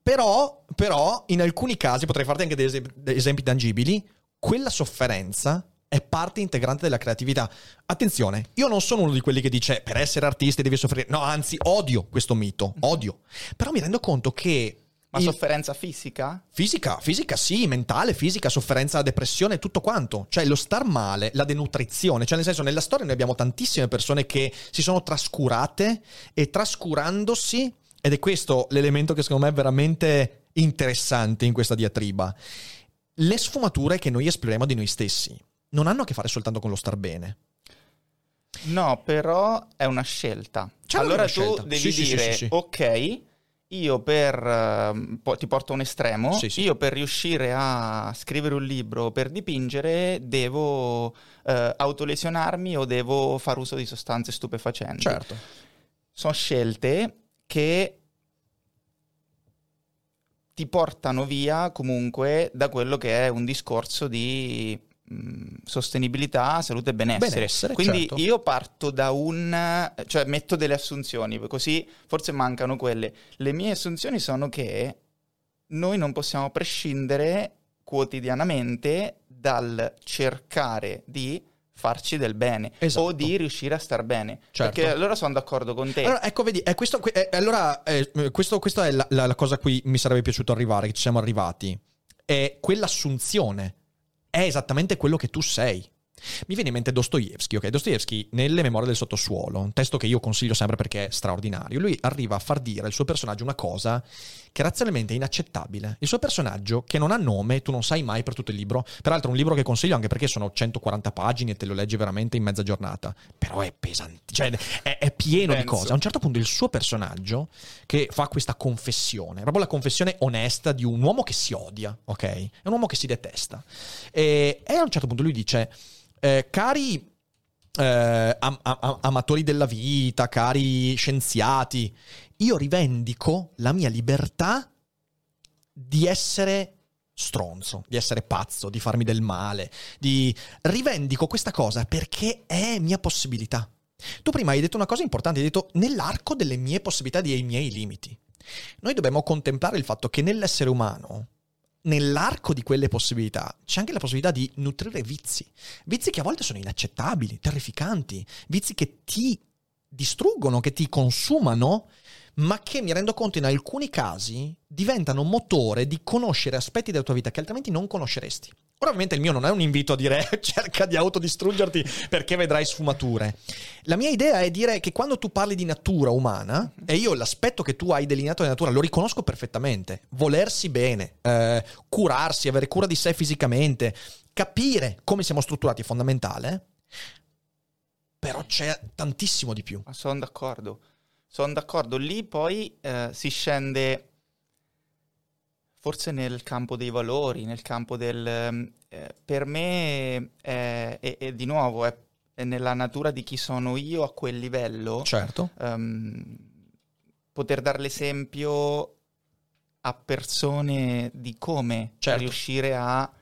Però, però, in alcuni casi, potrei farti anche dei esempi tangibili, quella sofferenza è parte integrante della creatività. Attenzione, io non sono uno di quelli che dice per essere artisti devi soffrire. No, anzi, odio questo mito, odio. Però mi rendo conto che... Ma il- sofferenza fisica? Fisica, fisica sì, mentale, fisica, sofferenza, depressione, tutto quanto. Cioè lo star male, la denutrizione. Cioè nel senso, nella storia noi abbiamo tantissime persone che si sono trascurate e trascurandosi, ed è questo l'elemento che secondo me è veramente interessante in questa diatriba, le sfumature che noi esploriamo di noi stessi non hanno a che fare soltanto con lo star bene. No, però è una scelta. C'è allora una tu scelta. devi Sì, dire, sì, sì. ok, io per... ehm, ti porto a un estremo, io per riuscire a scrivere un libro, per dipingere, devo eh, autolesionarmi o devo far uso di sostanze stupefacenti. Certo. Sono scelte che ti portano via comunque da quello che è un discorso di sostenibilità, salute e benessere. Benessere, Quindi certo. io parto da un... cioè metto delle assunzioni, così forse mancano quelle. Le mie assunzioni sono che noi non possiamo prescindere quotidianamente dal cercare di farci del bene Esatto. o di riuscire a star bene. Certo. Perché allora sono d'accordo con te. Allora, ecco, vedi, è questo, que- eh, allora, eh, questo, questa è la, la- la cosa a cui mi sarebbe piaciuto arrivare, che ci siamo arrivati. È quell'assunzione. È esattamente quello che tu sei. Mi viene in mente Dostoevsky, ok? Dostoevsky, nelle memorie del sottosuolo, un testo che io consiglio sempre perché è straordinario, lui arriva a far dire al suo personaggio una cosa che razionalmente è inaccettabile. Il suo personaggio, che non ha nome, tu non sai mai per tutto il libro, peraltro un libro che consiglio anche perché sono 140 pagine e te lo leggi veramente in mezza giornata, però è pesante, cioè è, è pieno di Denso. cose. A un certo punto il suo personaggio che fa questa confessione, proprio la confessione onesta di un uomo che si odia, ok? È un uomo che si detesta. E, e a un certo punto lui dice, eh, cari eh, am- am- amatori della vita, cari scienziati, io rivendico la mia libertà di essere stronzo, di essere pazzo, di farmi del male, di rivendico questa cosa perché è mia possibilità. Tu prima hai detto una cosa importante, hai detto nell'arco delle mie possibilità, dei miei limiti. Noi dobbiamo contemplare il fatto che nell'essere umano, nell'arco di quelle possibilità, c'è anche la possibilità di nutrire vizi. Vizi che a volte sono inaccettabili, terrificanti, vizi che ti distruggono, che ti consumano, ma che mi rendo conto in alcuni casi diventano motore di conoscere aspetti della tua vita che altrimenti non conosceresti. Ora ovviamente il mio non è un invito a dire <laughs> cerca di autodistruggerti perché vedrai sfumature. La mia idea è dire che quando tu parli di natura umana, e io l'aspetto che tu hai delineato di natura lo riconosco perfettamente, volersi bene, eh, curarsi, avere cura di sé fisicamente, capire come siamo strutturati è fondamentale, però c'è tantissimo di più. Ma sono d'accordo. Sono d'accordo. Lì poi eh, si scende forse nel campo dei valori, nel campo del... ehm, eh, per me, è, è- è di nuovo, è, è nella natura di chi sono io a quel livello. Certo. ehm, poter dare l'esempio a persone di come Certo. riuscire a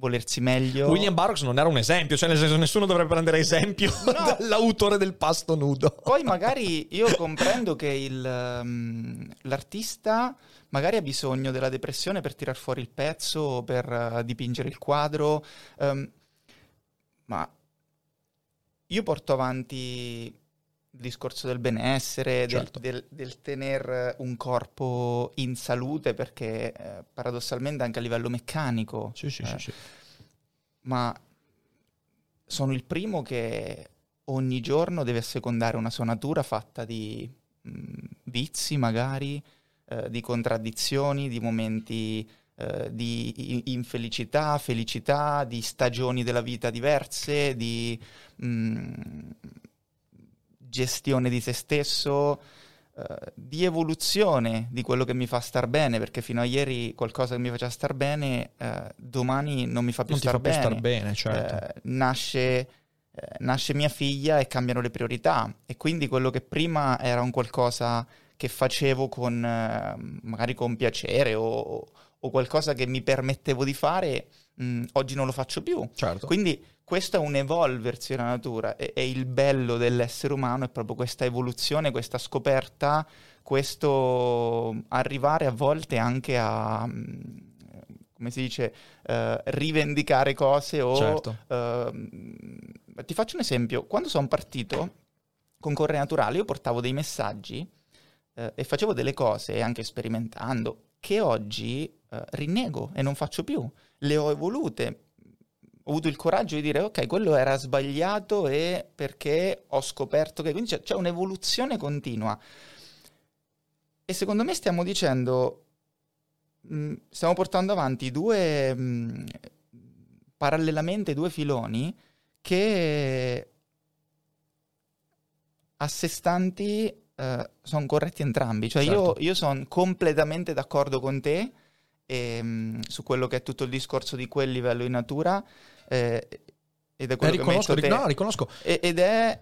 volersi meglio. William Burroughs non era un esempio, cioè nel senso nessuno dovrebbe prendere esempio <laughs> No. <laughs> dall'autore del pasto nudo. Poi <laughs> magari io comprendo che il, ehm, l'artista magari ha bisogno della depressione per tirar fuori il pezzo o per eh, dipingere il quadro, ehm, ma io porto avanti il discorso del benessere, del, Certo. del, del tener un corpo in salute, perché eh, paradossalmente anche a livello meccanico Sì, sì, eh, sì, sì. ma sono il primo che ogni giorno deve assecondare una sua natura fatta di mh, vizi magari, eh, di contraddizioni, di momenti eh, di infelicità, felicità, di stagioni della vita diverse, di mh, gestione di se stesso, eh, di evoluzione di quello che mi fa star bene, perché fino a ieri qualcosa che mi faceva star bene, eh, domani non mi fa più Non star fa più bene. star bene, certo. Eh, nasce, eh, nasce mia figlia e cambiano le priorità e quindi quello che prima era un qualcosa che facevo con eh, magari con piacere o, o qualcosa che mi permettevo di fare, mh, oggi non lo faccio più. certo. Quindi questo è un evolversi della natura e, e il bello dell'essere umano è proprio questa evoluzione, questa scoperta, questo arrivare a volte anche a, come si dice, eh, rivendicare cose o... Certo. ehm, ti faccio un esempio, quando sono partito con Corre Naturale io portavo dei messaggi eh, e facevo delle cose, anche sperimentando, che oggi eh, rinnego e non faccio più. Le ho evolute, ho avuto il coraggio di dire ok, quello era sbagliato e perché ho scoperto che... Quindi c'è, c'è un'evoluzione continua. E secondo me stiamo dicendo, mh, stiamo portando avanti due, mh, parallelamente due filoni che a sé stanti sono corretti entrambi. Cioè Certo. io, io sono completamente d'accordo con te ehm, su quello che è tutto il discorso di quel livello di natura eh, ed è Eh, quello che hai riconosco, detto te. no, riconosco. E- ed è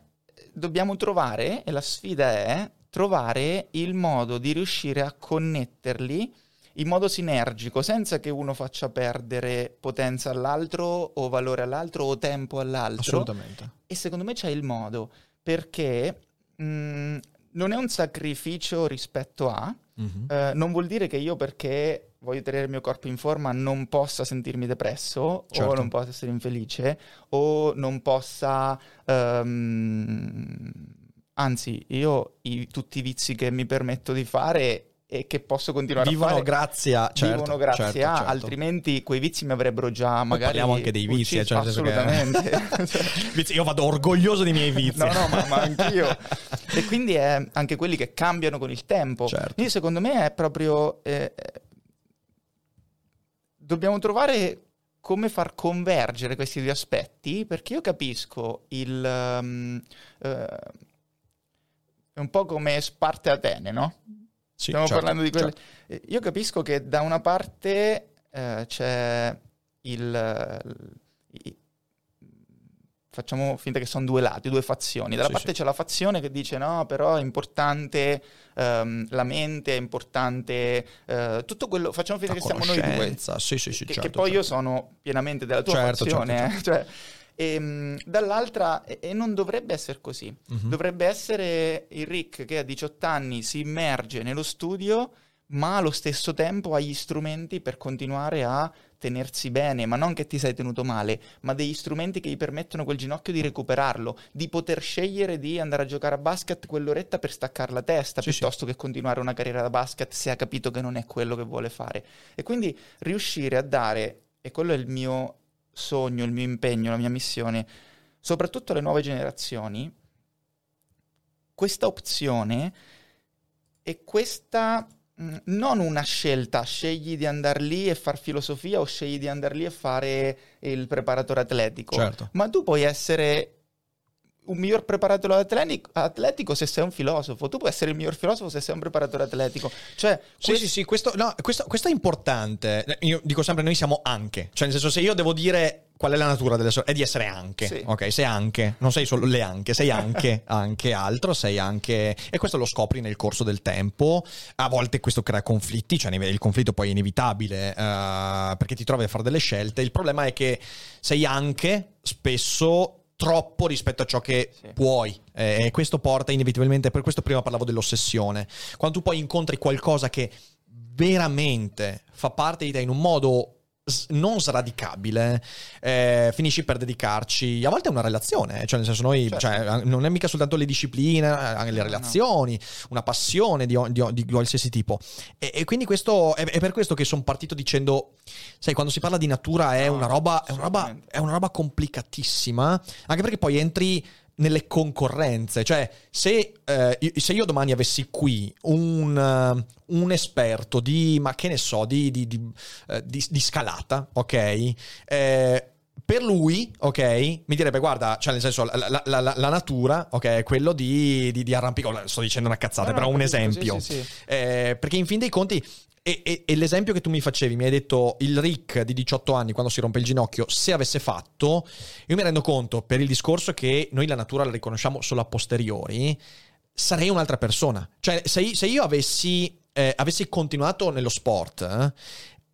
dobbiamo trovare e la sfida è trovare il modo di riuscire a connetterli in modo sinergico senza che uno faccia perdere potenza all'altro o valore all'altro o tempo all'altro Assolutamente. e secondo me c'è il modo perché mh, non è un sacrificio rispetto a Mhm. eh, non vuol dire che io perché voglio tenere il mio corpo in forma non possa sentirmi depresso Certo. o non possa essere infelice o non possa ehm, anzi io i- tutti i vizi che mi permetto di fare e che posso continuare Vivono a fare grazie a... certo, vivono grazie certo, a certo. altrimenti quei vizi mi avrebbero già magari parliamo anche dei vizi, eh, ucciso. cioè, senso che- assolutamente Cioè, <laughs> <laughs> Vizi, Io vado orgoglioso dei miei vizi. No, no, ma, ma anch'io. e quindi è anche quelli che cambiano con il tempo. Certo. Quindi secondo me è proprio... eh, dobbiamo trovare come far convergere questi due aspetti, perché io capisco il... ehm, eh, è un po' come Sparte Atene, no? Sì, Stiamo certo, parlando di quelle... certo. Eh, Io capisco che da una parte eh, c'è il... i- Facciamo finta che sono due lati, due fazioni. Dalla Sì, parte sì. c'è la fazione che dice no, però è importante ehm, la mente, è importante eh, tutto quello... Facciamo finta La che siamo noi due. Sì, sì, sì, Che, certo, che poi io certo. sono pienamente della tua Certo, fazione. certo, eh. Cioè, ehm, dall'altra, e, e non dovrebbe essere così. Mhm. Dovrebbe essere il Rick che a 18 anni si immerge nello studio, ma allo stesso tempo ha gli strumenti per continuare a tenersi bene, ma non che ti sei tenuto male, ma degli strumenti che gli permettono quel ginocchio di recuperarlo, di poter scegliere di andare a giocare a basket quell'oretta per staccare la testa, Sì, sì. piuttosto che continuare una carriera da basket se ha capito che non è quello che vuole fare. E quindi riuscire a dare, e quello è il mio sogno, il mio impegno, la mia missione, soprattutto alle nuove generazioni, questa opzione e questa non una scelta, scegli di andare lì e far filosofia o scegli di andare lì e fare il preparatore atletico, Certo. ma tu puoi essere un miglior preparatore atletico, se sei un filosofo, tu puoi essere il miglior filosofo se sei un preparatore atletico, cioè Sì, sì, sì, questo, no, questo, questo è importante. Io dico sempre, noi siamo anche. Cioè, nel senso, se io devo dire qual è la natura dell'essere? È di essere anche, Sì. ok? Sei anche, non sei solo le anche, sei anche, <laughs> anche altro, sei anche... E questo lo scopri nel corso del tempo. A volte questo crea conflitti, cioè il conflitto poi è inevitabile eh, perché ti trovi a fare delle scelte. Il problema è che sei anche spesso troppo rispetto a ciò che Sì. puoi Eh, e questo porta inevitabilmente, per questo prima parlavo dell'ossessione. Quando tu poi incontri qualcosa che veramente fa parte di te in un modo non sradicabile, eh, finisci per dedicarci a volte a una relazione, cioè nel senso noi, Certo. cioè, non è mica soltanto le discipline, eh, anche le No, no. relazioni, una passione di, di- di qualsiasi tipo. E, e quindi questo è, è per questo che sono partito dicendo, sai, quando si parla di natura è No, una roba, è una roba, è una roba complicatissima, anche perché poi entri nelle concorrenze, cioè se, eh, io- se io domani avessi qui un, eh, un esperto di, ma che ne so, di, di- di, eh, di- scalata, ok? Eh, per lui, ok, mi direbbe, guarda, cioè nel senso, la, la- la- la natura, ok, è quello di, di, di arrampicare, sto dicendo una cazzata, No, no, però un capisco, sì, esempio. sì, sì. Eh, perché in fin dei conti, e, e- e l'esempio che tu mi facevi, mi hai detto il Rick di 18 anni quando si rompe il ginocchio, se avesse fatto, io mi rendo conto per il discorso che noi la natura la riconosciamo solo a posteriori, sarei un'altra persona. Cioè, se, io- se io avessi, eh, avessi continuato nello sport, eh,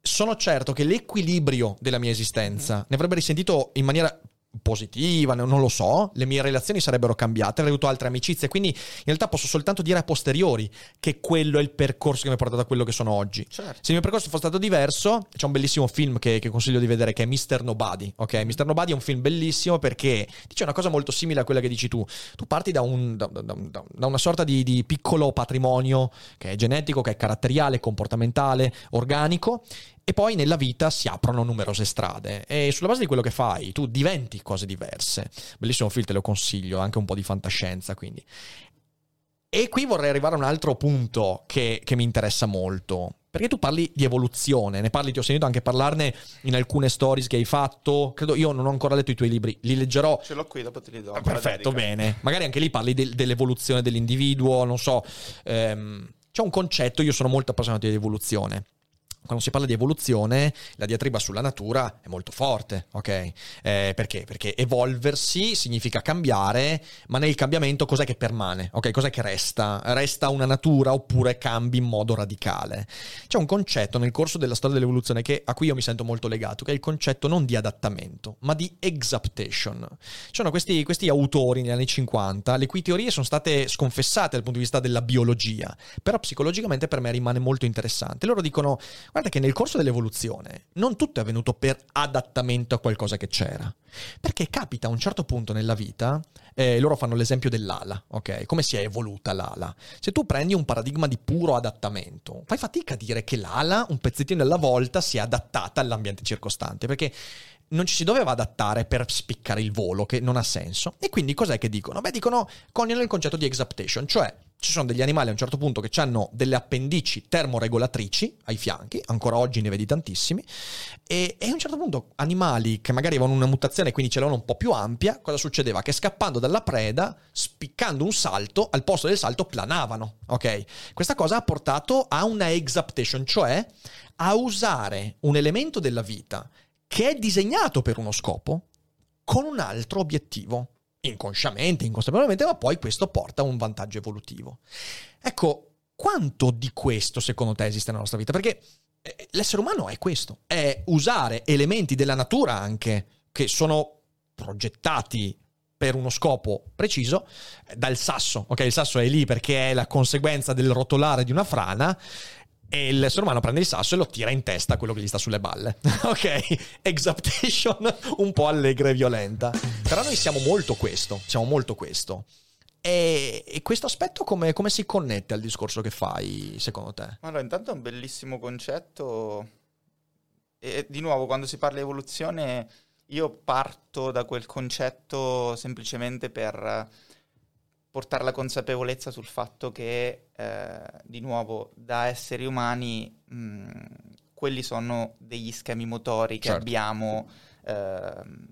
sono certo che l'equilibrio della mia esistenza ne avrebbe risentito in maniera positiva, non lo so, le mie relazioni sarebbero cambiate, avrei avuto altre amicizie, quindi in realtà posso soltanto dire a posteriori che quello è il percorso che mi ha portato a quello che sono oggi. Certo. Se il mio percorso fosse stato diverso, c'è un bellissimo film che, che consiglio di vedere che è Mr. Nobody. Ok, Mr. Nobody è un film bellissimo perché dice una cosa molto simile a quella che dici tu. Tu parti da, un- da- da- da una sorta di, di piccolo patrimonio che è genetico, che è caratteriale, comportamentale, organico. E poi nella vita si aprono numerose strade e sulla base di quello che fai tu diventi cose diverse. Bellissimo film, te lo consiglio, anche un po' di fantascienza, quindi. E qui vorrei arrivare a un altro punto che, che mi interessa molto. Perché tu parli di evoluzione, ne parli, ti ho sentito anche parlarne in alcune stories che hai fatto. Credo io non ho ancora letto i tuoi libri, li leggerò. Ce l'ho qui, dopo te li do. Ah, Perfetto, bene. Magari anche lì parli del- dell'evoluzione dell'individuo, non so. ehm, c'è un concetto, io sono molto appassionato di evoluzione. Quando si parla di evoluzione, la diatriba sulla natura è molto forte, ok? Eh, perché? Perché evolversi significa cambiare, ma nel cambiamento cos'è che permane? Ok, cos'è che resta? Resta una natura oppure cambi in modo radicale? C'è un concetto nel corso della storia dell'evoluzione che, a cui io mi sento molto legato, che è il concetto non di adattamento, ma di exaptation. Ci sono questi, questi autori negli anni 50, le cui teorie sono state sconfessate dal punto di vista della biologia, però psicologicamente per me rimane molto interessante. Loro dicono, guarda che nel corso dell'evoluzione non tutto è avvenuto per adattamento a qualcosa che c'era, perché capita a un certo punto nella vita, eh, loro fanno l'esempio dell'ala, ok? Come si è evoluta l'ala? Se tu prendi un paradigma di puro adattamento, fai fatica a dire che l'ala, un pezzettino alla volta, si è adattata all'ambiente circostante, perché non ci si doveva adattare per spiccare il volo, che non ha senso. E quindi cos'è che dicono? Beh, dicono, coniano il concetto di exaptation, cioè ci sono degli animali a un certo punto che hanno delle appendici termoregolatrici ai fianchi, ancora oggi ne vedi tantissimi, e, e a un certo punto animali che magari avevano una mutazione quindi ce l'avevano un po' più ampia, cosa succedeva? Che scappando dalla preda, spiccando un salto, al posto del salto planavano, ok? Questa cosa ha portato a una exaptation, cioè a usare un elemento della vita che è disegnato per uno scopo con un altro obiettivo, inconsciamente, inconsapevolmente, ma poi questo porta a un vantaggio evolutivo. Ecco, quanto di questo secondo te esiste nella nostra vita? Perché eh, l'essere umano è questo, è usare elementi della natura anche che sono progettati per uno scopo preciso, eh, dal sasso, ok? Il sasso è lì perché è la conseguenza del rotolare di una frana e l'essere umano prende il sasso e lo tira in testa a quello che gli sta sulle balle. <laughs> ok? Exaptation un po' allegra e violenta. Però noi siamo molto questo, siamo molto questo. E, e questo aspetto come, come si connette al discorso che fai, secondo te? Allora, intanto è un bellissimo concetto. E di nuovo, quando si parla di evoluzione, io parto da quel concetto semplicemente per portare la consapevolezza sul fatto che, eh, di nuovo, da esseri umani, mh, quelli sono degli schemi motori che Certo. abbiamo ehm,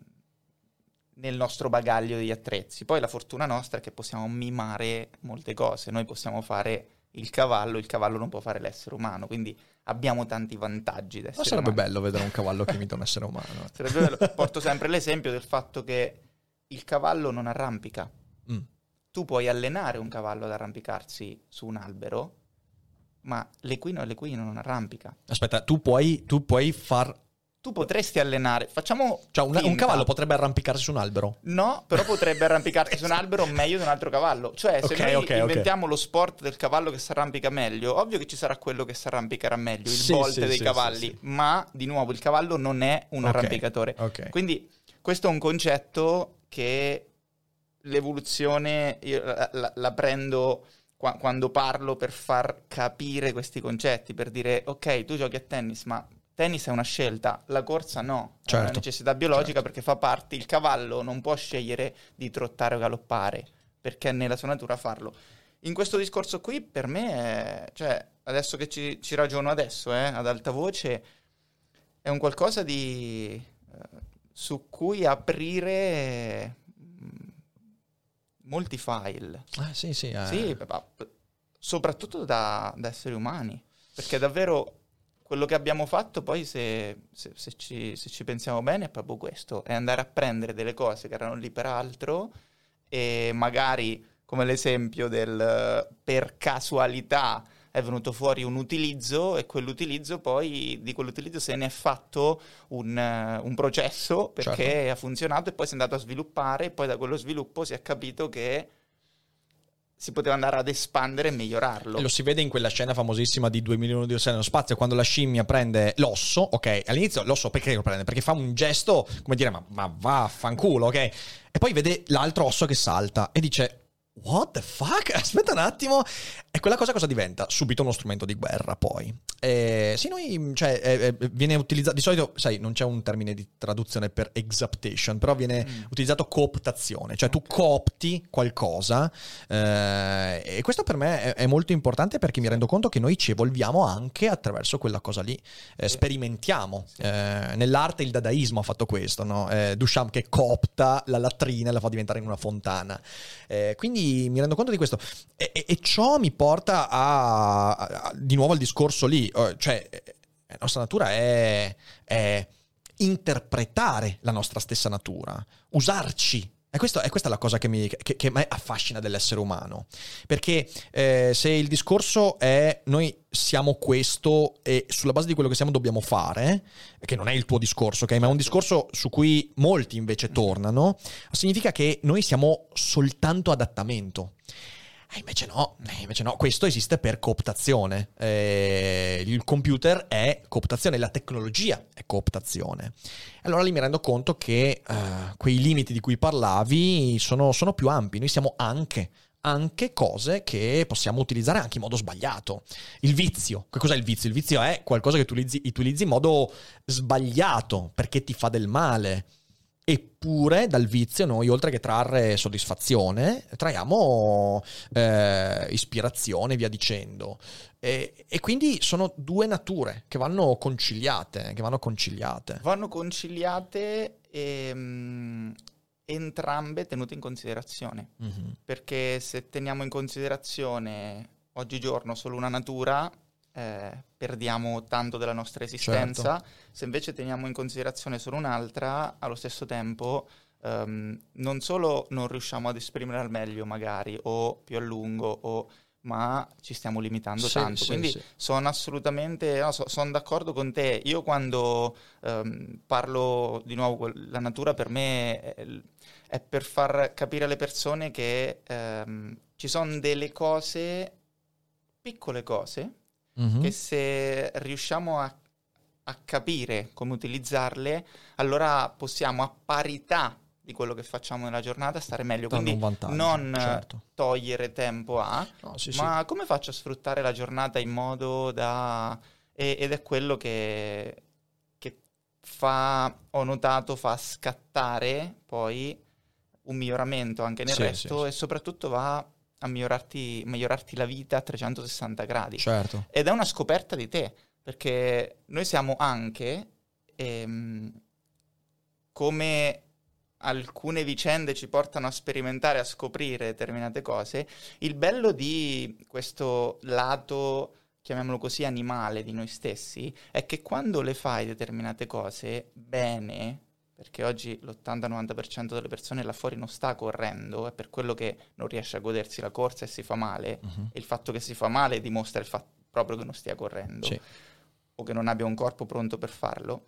nel nostro bagaglio degli attrezzi. Poi la fortuna nostra è che possiamo mimare molte cose. Noi possiamo fare il cavallo, il cavallo non può fare l'essere umano, quindi abbiamo tanti vantaggi Ma sarebbe umani. bello vedere un cavallo che imita un essere umano. Porto sempre l'esempio del fatto che il cavallo non arrampica. Tu puoi allenare un cavallo ad arrampicarsi su un albero, ma l'equino l'equino non arrampica. Aspetta, tu puoi, tu puoi far... Tu potresti allenare, facciamo Cioè un, un cavallo potrebbe arrampicarsi su un albero? No, però potrebbe arrampicarsi su un albero meglio di un altro cavallo. Cioè, se Ok, noi ok, ok. inventiamo lo sport del cavallo che si arrampica meglio, ovvio che ci sarà quello che si arrampicherà meglio, il Sì, volte sì, dei sì, cavalli, ma di nuovo il cavallo non è un arrampicatore. Quindi questo è un concetto che l'evoluzione io la, la- la prendo qua- quando parlo per far capire questi concetti, per dire ok, tu giochi a tennis, ma tennis è una scelta, la corsa no, è una Certo, necessità biologica certo. perché fa parte, il cavallo non può scegliere di trottare o galoppare, perché è nella sua natura farlo. In questo discorso qui, per me, è- cioè, adesso che ci, ci ragiono adesso, eh, ad alta voce, è un qualcosa di... eh, su cui aprire molti file. Ah, sì, sì. eh. Sì, ma soprattutto da, da esseri umani, perché davvero quello che abbiamo fatto poi se, se- se ci, se ci pensiamo bene è proprio questo, è andare a prendere delle cose che erano lì per altro e magari come l'esempio del per casualità è venuto fuori un utilizzo e quell'utilizzo poi di quell'utilizzo se ne è fatto un, eh, un processo perché Certo. ha funzionato e poi si è andato a sviluppare e poi da quello sviluppo si è capito che si poteva andare ad espandere e migliorarlo. Lo si vede in quella scena famosissima di 2 milioni di osservi nello spazio, quando la scimmia prende l'osso, ok? All'inizio l'osso perché lo prende? Perché fa un gesto, come dire, ma, ma vaffanculo, ok? E poi vede l'altro osso che salta e dice... What the fuck? <laughs> Aspetta un attimo. E quella cosa cosa diventa? Subito uno strumento di guerra, poi. Eh, sì, noi, cioè, eh, eh, viene utilizzato, di solito, sai, non c'è un termine di traduzione per exaptation, però viene Mm. utilizzato cooptazione, cioè tu Ok. coopti qualcosa eh, e questo per me è, è molto importante perché mi rendo conto che noi ci evolviamo anche attraverso quella cosa lì, Eh, sperimentiamo. Eh, nell'arte il dadaismo ha fatto questo, no? Duchamp che coopta la latrina e la fa diventare in una fontana. Eh, quindi mi rendo conto di questo e, e- e ciò mi porta a, a- di nuovo al discorso lì, eh, cioè eh, la nostra natura è, è interpretare la nostra stessa natura, usarci. E questo- è questa la cosa che, mi, che, che affascina dell'essere umano. Perché eh, se il discorso è noi siamo questo e sulla base di quello che siamo dobbiamo fare, che non è il tuo discorso, ok? Ma è un discorso su cui molti invece tornano, significa che noi siamo soltanto adattamento. Eh, invece no, eh, invece no, questo esiste per cooptazione. Eh, il computer è cooptazione, la tecnologia è cooptazione. Allora lì mi rendo conto che eh, quei limiti di cui parlavi sono, sono più ampi. Noi siamo anche, anche cose che possiamo utilizzare anche in modo sbagliato. Il vizio, che cos'è il vizio? Il vizio è qualcosa che utilizzi, utilizzi in modo sbagliato perché ti fa del male. Eppure dal vizio noi, oltre che trarre soddisfazione, traiamo eh, ispirazione, via dicendo. E, e quindi sono due nature che vanno conciliate, che vanno conciliate. Vanno conciliate e mm, entrambe tenute in considerazione. Mhm. Perché se teniamo in considerazione oggigiorno solo una natura, eh, perdiamo tanto della nostra esistenza. Certo. Se invece teniamo in considerazione solo un'altra, allo stesso tempo ehm, non solo non riusciamo ad esprimere al meglio, magari, o più a lungo, o- ma ci stiamo limitando Sì, tanto. sì, Quindi sì. sono assolutamente, no, so- sono d'accordo con te. Io quando ehm, parlo di nuovo, la natura per me è, è per far capire alle persone che ehm, ci sono delle cose, piccole cose, Mhm. che se riusciamo a, a capire come utilizzarle, allora possiamo a parità di quello che facciamo nella giornata stare meglio. Quindi non certo. togliere tempo a, No, sì, sì. ma come faccio a sfruttare la giornata in modo da... e- ed è quello che, che fa, ho notato, fa scattare poi un miglioramento anche nel Sì, resto sì, sì. e soprattutto va a migliorarti, migliorarti la vita a 360 gradi. Certo. Ed è una scoperta di te, perché noi siamo anche, ehm, come alcune vicende ci portano a sperimentare, a scoprire determinate cose, il bello di questo lato, chiamiamolo così, animale di noi stessi, è che quando le fai determinate cose bene, perché oggi l'80-90% delle persone là fuori non sta correndo, è per quello che non riesce a godersi la corsa e si fa male, Mhm. e il fatto che si fa male dimostra il fatto proprio che non stia correndo Sì. o che non abbia un corpo pronto per farlo,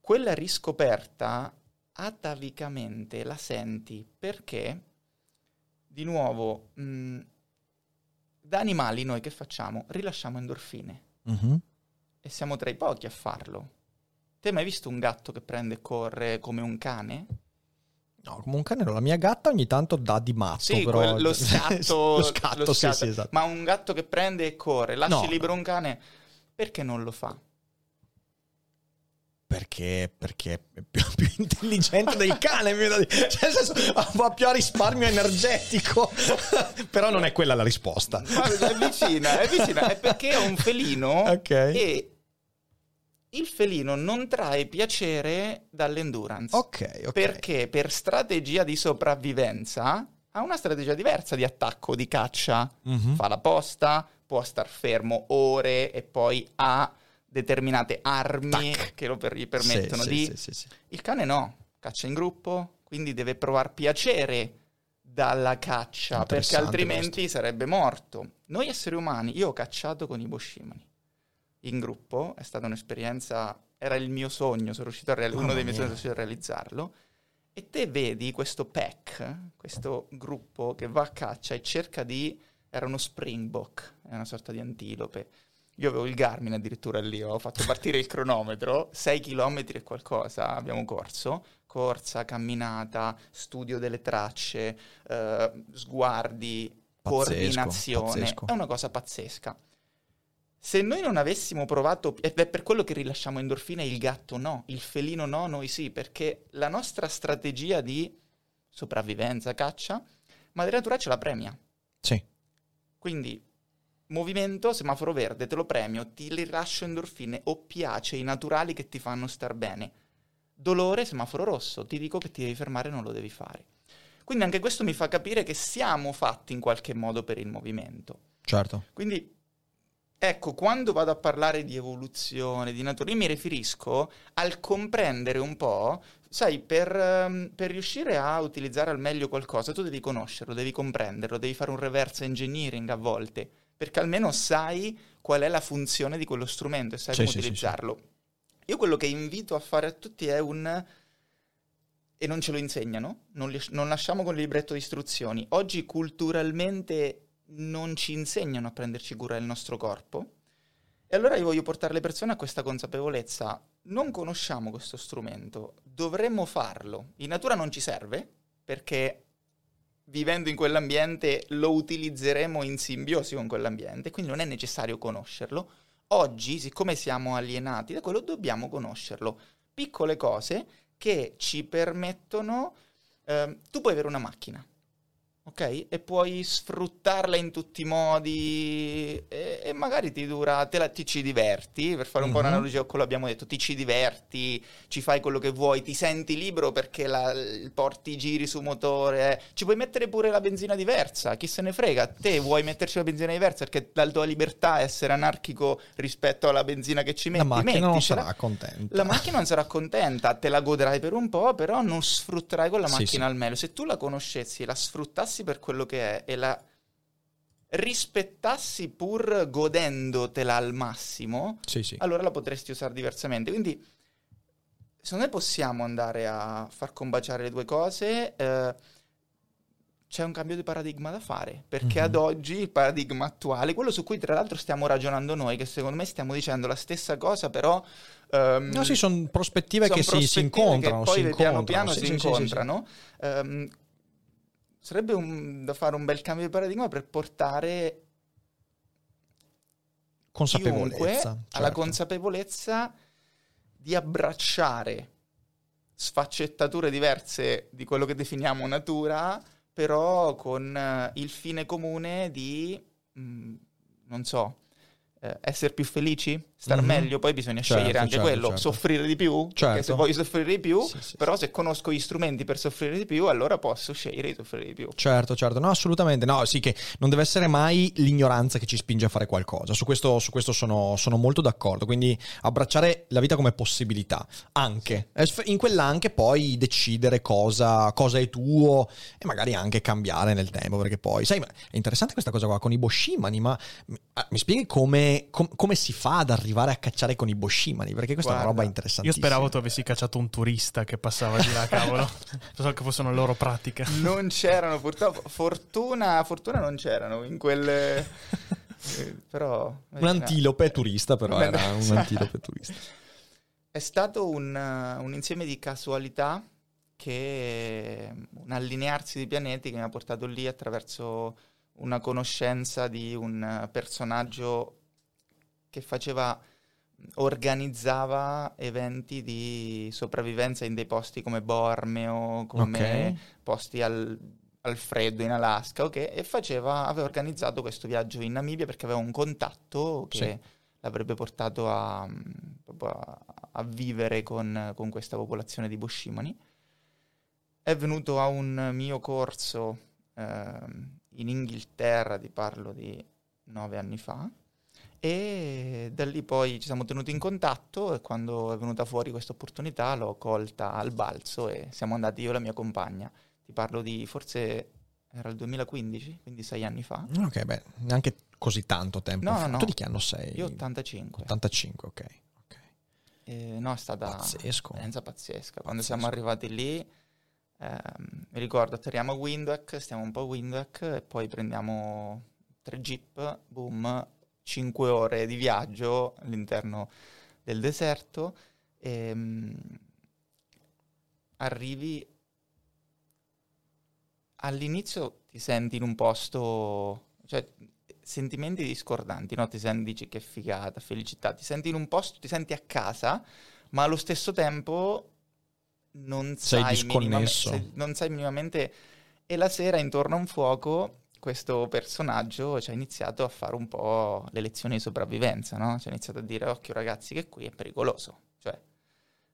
quella riscoperta atavicamente la senti perché, di nuovo, mh, da animali noi che facciamo? Rilasciamo endorfine Mhm. e siamo tra i pochi a farlo. Te hai mai visto un gatto che prende e corre come un cane? No, come un cane no, la mia gatta ogni tanto dà di matto, Sì, però... quel- lo <laughs> scatto, lo scatto, lo sì, scatto. sì, esatto. Ma un gatto che prende e corre, lasci No. libero un cane, perché non lo fa? Perché, perché è più, <laughs> più intelligente del cane. Cioè, nel senso, va più a risparmio energetico. <laughs> Però non è quella la risposta. Ma è vicina, è vicina, è perché è un felino Ok. e il felino non trae piacere dall'endurance. Ok, ok. Perché per strategia di sopravvivenza ha una strategia diversa di attacco, di caccia. Mhm. Fa la posta, può star fermo ore e poi ha determinate armi Tac. che lo per- gli permettono Sì, di... sì, sì, sì. Il cane no, caccia in gruppo, quindi deve provare piacere dalla caccia, perché altrimenti sarebbe morto. Noi esseri umani, io ho cacciato con i boshimani in gruppo, è stata un'esperienza, era il mio sogno, sono riuscito a reali- uno Mamma dei miei sogni, sono riuscito a realizzarlo. E te vedi questo pack, questo gruppo che va a caccia e cerca di... Era uno springbok, è una sorta di antilope. Io avevo il Garmin addirittura lì, ho fatto partire il cronometro, 6 km e qualcosa abbiamo corso, corsa, camminata, studio delle tracce, eh, sguardi, Pazzesco, coordinazione, pazzesco. è una cosa pazzesca. Se noi non avessimo provato, è per quello che rilasciamo endorfine, il gatto no, il felino no, noi sì, perché la nostra strategia di sopravvivenza, caccia, madre natura ce la premia. Sì. Quindi movimento, semaforo verde, te lo premio, ti rilascio endorfine, oppiacei naturali che ti fanno star bene. Dolore, semaforo rosso, ti dico che ti devi fermare, non lo devi fare. Quindi anche questo mi fa capire che siamo fatti in qualche modo per il movimento. Certo. Quindi, ecco, quando vado a parlare di evoluzione, di natura, io mi riferisco al comprendere un po', sai, per, ehm, per riuscire a utilizzare al meglio qualcosa, tu devi conoscerlo, devi comprenderlo, devi fare un reverse engineering a volte, perché almeno sai qual è la funzione di quello strumento e sai Sì, come sì, sì, utilizzarlo. Io quello che invito a fare a tutti è un... E non ce lo insegnano, non, li- non lasciamo con il libretto di istruzioni. Oggi culturalmente non ci insegnano a prenderci cura del nostro corpo. E allora io voglio portare le persone a questa consapevolezza. Non conosciamo questo strumento, dovremmo farlo. In natura non ci serve, perché vivendo in quell'ambiente lo utilizzeremo in simbiosi con quell'ambiente, quindi non è necessario conoscerlo. Oggi, siccome siamo alienati da quello, dobbiamo conoscerlo. Piccole cose che ci permettono... ehm, tu puoi avere una macchina, ok? E puoi sfruttarla in tutti i modi e, e magari ti dura, te la, ti ci diverti, per fare un po' Mhm. un'analogia con quello che abbiamo detto, ti ci diverti, ci fai quello che vuoi, ti senti libero perché la, porti i giri su motore, ci puoi mettere pure la benzina diversa, chi se ne frega, te vuoi metterci la benzina diversa perché la tua libertà è essere anarchico rispetto alla benzina che ci metti, La macchina non metticela. sarà contenta. La macchina non sarà contenta, te la godrai per un po', però non sfrutterai quella Sì, macchina sì. al meglio. Se tu la conoscessi, la sfruttassi per quello che è e la rispettassi pur godendotela al massimo, Sì, sì. allora la potresti usare diversamente. Quindi, secondo me possiamo andare a far combaciare le due cose. eh, c'è un cambio di paradigma da fare, perché Mhm. ad oggi il paradigma attuale, quello su cui tra l'altro stiamo ragionando noi, che secondo me stiamo dicendo la stessa cosa, però... ehm, No, sì, sono prospettive sono che si, si prospettive incontrano. che poi si piano incontrano. piano Sì, si sì, sì, sì, sì. Sarebbe un- da fare un bel cambio di paradigma per portare Consapevolezza. certo. alla consapevolezza di abbracciare sfaccettature diverse di quello che definiamo natura, però con eh, il fine comune di, mm, non so, eh, essere più felici, star Mhm. meglio, poi bisogna Certo, scegliere anche certo, quello, certo. soffrire di più, perché Certo. se voglio soffrire di più, Sì, sì, però se conosco gli strumenti per soffrire di più, allora posso scegliere di soffrire di più. Certo, certo, no, assolutamente. No, sì, che non deve essere mai l'ignoranza che ci spinge a fare qualcosa. Su questo, su questo sono, sono molto d'accordo. Quindi abbracciare la vita come possibilità, anche. E In quella anche poi decidere cosa, cosa è tuo e magari anche cambiare nel tempo. Perché poi, sai, è interessante questa cosa qua con i boshimani, ma ah, mi spieghi come, com- come si fa ad arrivare a cacciare con i boshimani? Perché questa è una Guarda, roba Io interessantissima. speravo tu avessi cacciato un turista che passava di là, cavolo. <laughs> So che fosse una loro pratica. Non c'erano, purtroppo, fortuna, fortuna non c'erano in quelle... eh, però... Un antilope turista, però era un <laughs> antilope turista. È stato un, uh, un insieme di casualità che un allinearsi di pianeti che mi ha portato lì attraverso una conoscenza di un personaggio che faceva organizzava eventi di sopravvivenza in dei posti come Bormeo, come Ok. posti al, al freddo in Alaska, ok? E faceva, aveva organizzato questo viaggio in Namibia perché aveva un contatto che Sì. l'avrebbe portato a, a, a vivere con, con questa popolazione di Boshimani. È venuto a un mio corso ehm, in Inghilterra, ti parlo di nove anni fa, e da lì poi ci siamo tenuti in contatto e quando è venuta fuori questa opportunità l'ho colta al balzo e siamo andati io e la mia compagna. Ti parlo di forse era il 2015, quindi sei anni fa. Ok, beh, neanche così tanto tempo No, fa. no. Tu di che anno sei? Io 85. 85, ok. ok. Eh, no, è stata Pazzesco. un'esperienza pazzesca. Quando Pazzesco. siamo arrivati lì, ehm, mi ricordo, atterriamo a Windhoek, stiamo un po' a Windhoek e poi prendiamo tre jeep, boom, 5 ore di viaggio all'interno del deserto e mm, arrivi all'inizio ti senti in un posto, cioè sentimenti discordanti, no? Ti senti, dici che figata, felicità, ti senti in un posto, ti senti a casa, ma allo stesso tempo non Sei sai, disconnesso. minimamente, sei- non sai minimamente e la sera intorno a un fuoco questo personaggio ci ha iniziato a fare un po' le lezioni di sopravvivenza, no? Ci ha iniziato a dire occhio ragazzi che qui è pericoloso, cioè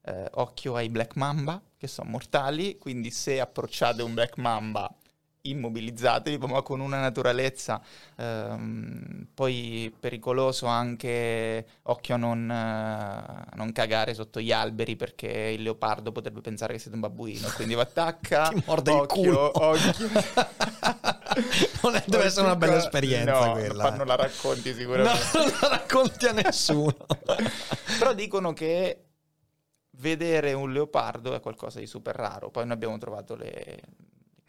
eh, occhio ai black mamba che sono mortali, quindi se approcciate un black mamba immobilizzatevi, ma con una naturalezza. Ehm, poi pericoloso anche occhio a non, eh, non cagare sotto gli alberi perché il leopardo potrebbe pensare che siete un babbuino, quindi vi attacca. <laughs> Ti morde il occhio, culo. occhio. <laughs> <laughs> non è- deve essere una bella No, esperienza quella. Non la racconti <laughs> No, sicuramente. non la racconti a nessuno. <laughs> Però dicono che vedere un leopardo è qualcosa di super raro. Poi noi abbiamo trovato le,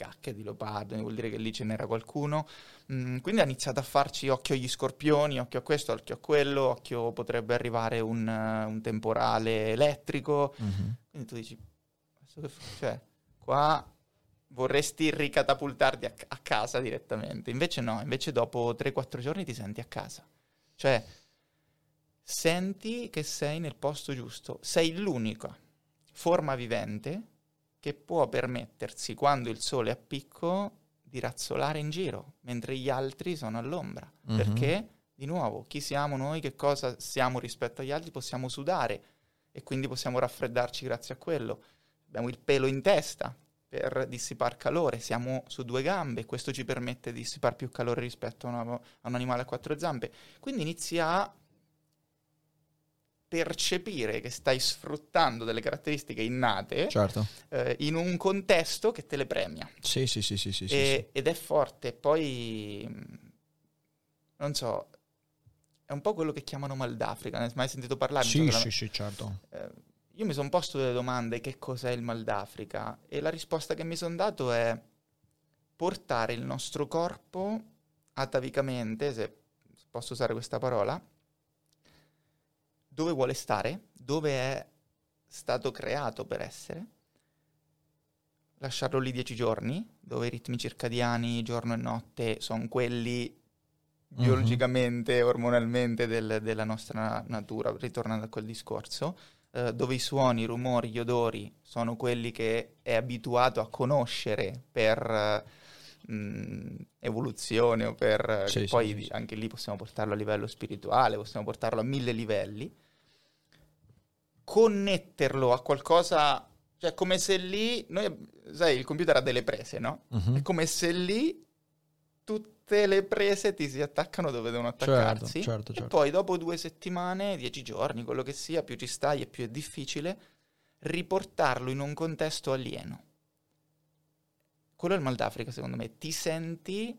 cacche di leopardo, vuol dire che lì ce n'era qualcuno. Mm, quindi ha iniziato a farci occhio agli scorpioni, occhio a questo, occhio a quello, occhio potrebbe arrivare un, un temporale elettrico. Quindi tu dici, adesso che fa- cioè, qua vorresti ricatapultarti a, a casa direttamente. Invece no, invece dopo 3-4 giorni ti senti a casa. Cioè, senti che sei nel posto giusto. Sei l'unica forma vivente che può permettersi, quando il sole è a picco, di razzolare in giro, mentre gli altri sono all'ombra. Mhm. Perché, di nuovo, chi siamo noi, che cosa siamo rispetto agli altri, possiamo sudare e quindi possiamo raffreddarci grazie a quello. Abbiamo il pelo in testa per dissipare calore, siamo su due gambe, questo ci permette di dissipare più calore rispetto a, una- a un animale a quattro zampe. Quindi inizi a percepire che stai sfruttando delle caratteristiche innate Certo. eh, in un contesto che te le premia. Sì, sì, sì, sì, sì, sì, E- Ed è forte. Poi, non so, è un po' quello che chiamano mal d'Africa. Ne hai mai sentito parlare? sì. Sì, sì, la- sì, certo. eh, io mi sono posto delle domande, che cos'è il mal d'Africa? E la risposta che mi sono dato è portare il nostro corpo atavicamente, se posso usare questa parola, dove vuole stare, dove è stato creato per essere, lasciarlo lì dieci giorni, dove i ritmi circadiani, giorno e notte, sono quelli Mhm. biologicamente, ormonalmente del- della nostra natura, ritornando a quel discorso, eh, dove i suoni, i rumori, gli odori sono quelli che è abituato a conoscere per eh, mh, evoluzione o per... Sì, che sì, poi sì, anche lì possiamo portarlo a livello spirituale, possiamo portarlo a mille livelli, connetterlo a qualcosa, cioè come se lì, noi, sai, il computer ha delle prese, no? Mhm. È come se lì tutte le prese ti si attaccano dove devono attaccarsi. certo, E certo. poi dopo due settimane, dieci giorni, quello che sia, più ci stai e più è difficile riportarlo in un contesto alieno. Quello è il mal d'Africa, secondo me. Ti senti,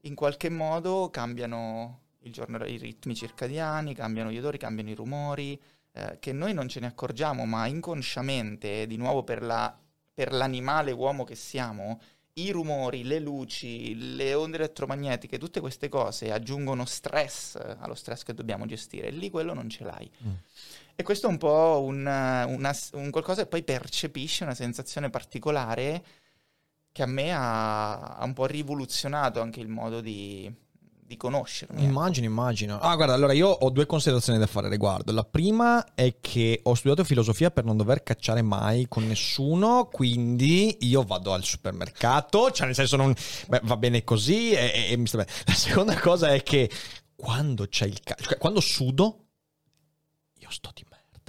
in qualche modo, cambiano il giorno, i ritmi circadiani, cambiano gli odori, cambiano i rumori, eh, che noi non ce ne accorgiamo, ma inconsciamente, di nuovo per, la- per l'animale uomo che siamo, i rumori, le luci, le onde elettromagnetiche, tutte queste cose aggiungono stress eh, allo stress che dobbiamo gestire. Lì quello non ce l'hai. Mm. E questo è un po' un, eh, una- un qualcosa che poi percepisce una sensazione particolare che a me ha, ha un po' rivoluzionato anche il modo di, di conoscermi. ecco. Immagino, immagino. Ah, guarda, allora io ho due considerazioni da fare a riguardo. La prima è che ho studiato filosofia per non dover cacciare mai con nessuno, quindi io vado al supermercato, cioè nel senso non beh, va bene così e, e- mi sta bene. La seconda cosa è che quando c'è il caldo, cioè quando sudo, io sto di.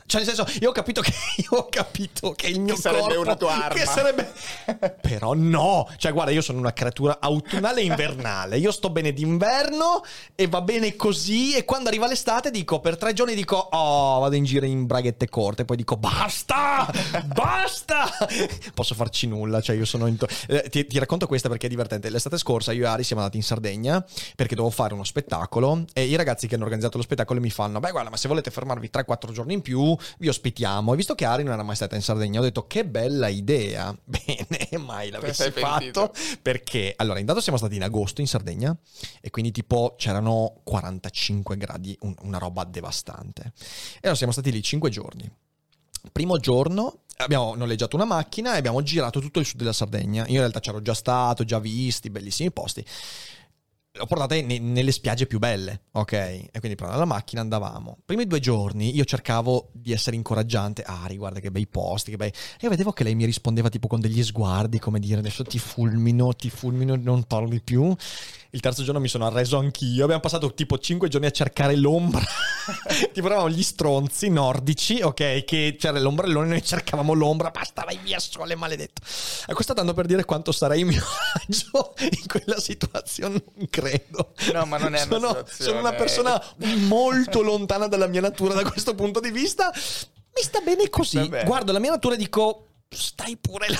Cioè nel senso, io ho capito che, <laughs> io ho capito che il mio Che sarebbe corpo- una tua <laughs> arma. Che sarebbe... <laughs> Però no, cioè guarda, io sono una creatura autunnale e invernale. Io sto bene d'inverno e va bene così. E quando arriva l'estate dico, per tre giorni dico, oh, vado in giro in braghette corte. Poi dico, basta, basta. Posso farci nulla, cioè io sono... in to- Eh, ti, ti racconto questa perché è divertente. L'estate scorsa io e Ari siamo andati in Sardegna perché dovevo fare uno spettacolo e i ragazzi che hanno organizzato lo spettacolo mi fanno, beh guarda, ma se volete fermarvi 3-4 giorni in più, vi ospitiamo. E visto che Ari non era mai stata in Sardegna, ho detto, che bella idea. <laughs> Bene, mai l'avessi fatto. Perché, allora, intanto siamo stati in agosto in Sardegna e quindi tipo c'erano 45 gradi, un- una roba devastante. E allora siamo stati lì 5 giorni. Primo giorno abbiamo noleggiato una macchina e abbiamo girato tutto il sud della Sardegna. Io in realtà c'ero già stato, già visti, bellissimi posti. L'ho portata ne- nelle spiagge più belle, ok? E quindi prendendo la macchina andavamo. Primi due giorni io cercavo di essere incoraggiante. Ah, guarda che bei posti, che bei... E vedevo che lei mi rispondeva tipo con degli sguardi, come dire adesso ti fulmino, ti fulmino, non parli più. Il terzo giorno mi sono arreso anch'io. Abbiamo passato tipo cinque giorni a cercare l'ombra. <laughs> tipo eravamo gli stronzi nordici, ok? Che c'era l'ombrellone, noi cercavamo l'ombra. Basta, vai via, sole, maledetto. E questo tanto per dire quanto sarei in mio agio in quella situazione, non credo. No, ma non è una sono, situazione- sono una persona molto lontana dalla mia natura da questo punto di vista. Mi sta bene così. Guardo la mia natura e dico, stai pure là.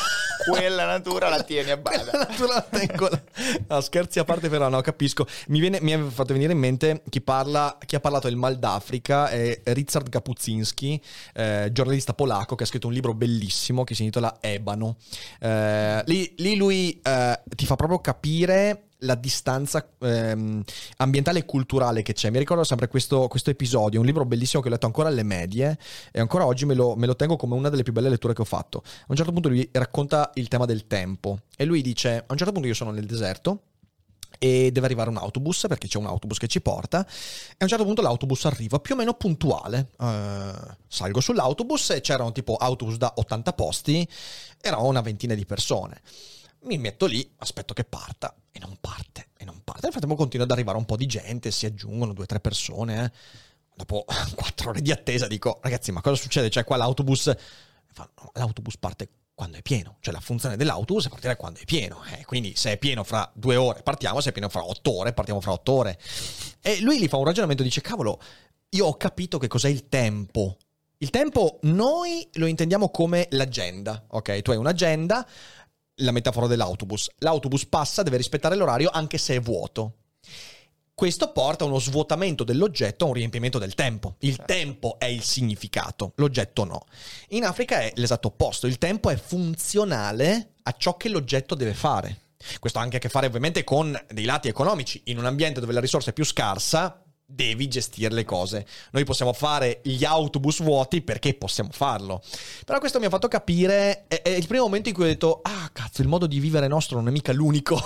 Quella <laughs> natura la tieni a bada. Quella natura la tengo là. No, scherzi a parte, però, no, capisco. Mi, viene, mi ha fatto venire in mente chi, parla, chi ha parlato del mal d'Africa è Ryszard Kapuscinski, eh, giornalista polacco che ha scritto un libro bellissimo che si intitola Ebano. Eh, lì, lì lui eh, ti fa proprio capire la distanza ehm, ambientale e culturale che c'è. Mi ricordo sempre questo, questo episodio, un libro bellissimo che ho letto ancora alle medie e ancora oggi me lo, me lo tengo come una delle più belle letture che ho fatto. A un certo punto lui racconta il tema del tempo e lui dice, a un certo punto io sono nel deserto e deve arrivare un autobus perché c'è un autobus che ci porta e a un certo punto l'autobus arriva più o meno puntuale Eh, salgo sull'autobus e c'erano tipo autobus da 80 posti erano una ventina di persone mi metto lì aspetto che parta e non parte e non parte nel frattempo continua ad arrivare un po' di gente si aggiungono due o tre persone eh. dopo <laughs> quattro ore di attesa dico ragazzi ma cosa succede cioè qua l'autobus fa, "No, l'autobus parte quando è pieno, cioè la funzione dell'autobus è partire quando è pieno, eh, quindi se è pieno fra due ore partiamo, se è pieno fra otto ore partiamo fra otto ore. E lui gli fa un ragionamento, dice cavolo, io ho capito che cos'è il tempo. Il tempo noi lo intendiamo come l'agenda, ok? Tu hai un'agenda, la metafora dell'autobus, l'autobus passa, deve rispettare l'orario anche se è vuoto. Questo porta a uno svuotamento dell'oggetto, a un riempimento del tempo. Il tempo è il significato, l'oggetto no. In Africa è l'esatto opposto, il tempo è funzionale a ciò che l'oggetto deve fare. Questo ha anche a che fare ovviamente con dei lati economici. In un ambiente dove la risorsa è più scarsa, devi gestire le cose. Noi possiamo fare gli autobus vuoti perché possiamo farlo. Però questo mi ha fatto capire, è, è il primo momento in cui ho detto, ah cazzo, il modo di vivere nostro non è mica l'unico.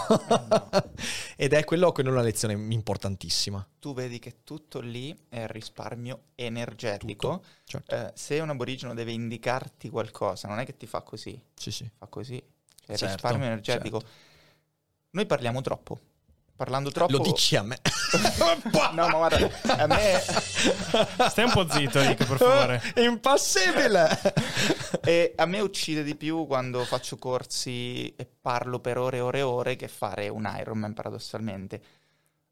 <laughs> Ed è quello che è una lezione importantissima. Tu vedi che tutto lì è risparmio energetico. Certo. Eh, se un aborigeno deve indicarti qualcosa, non è che ti fa così, Sì, sì. fa così. Cioè, Certo, risparmio energetico. Noi parliamo troppo. Parlando troppo... Lo dici a me. <laughs> no, ma guarda, a me... <laughs> Stai un po' zitto, Nico, per favore. <laughs> Impossibile. e a me uccide di più quando faccio corsi e parlo per ore e ore e ore che fare un Ironman, paradossalmente.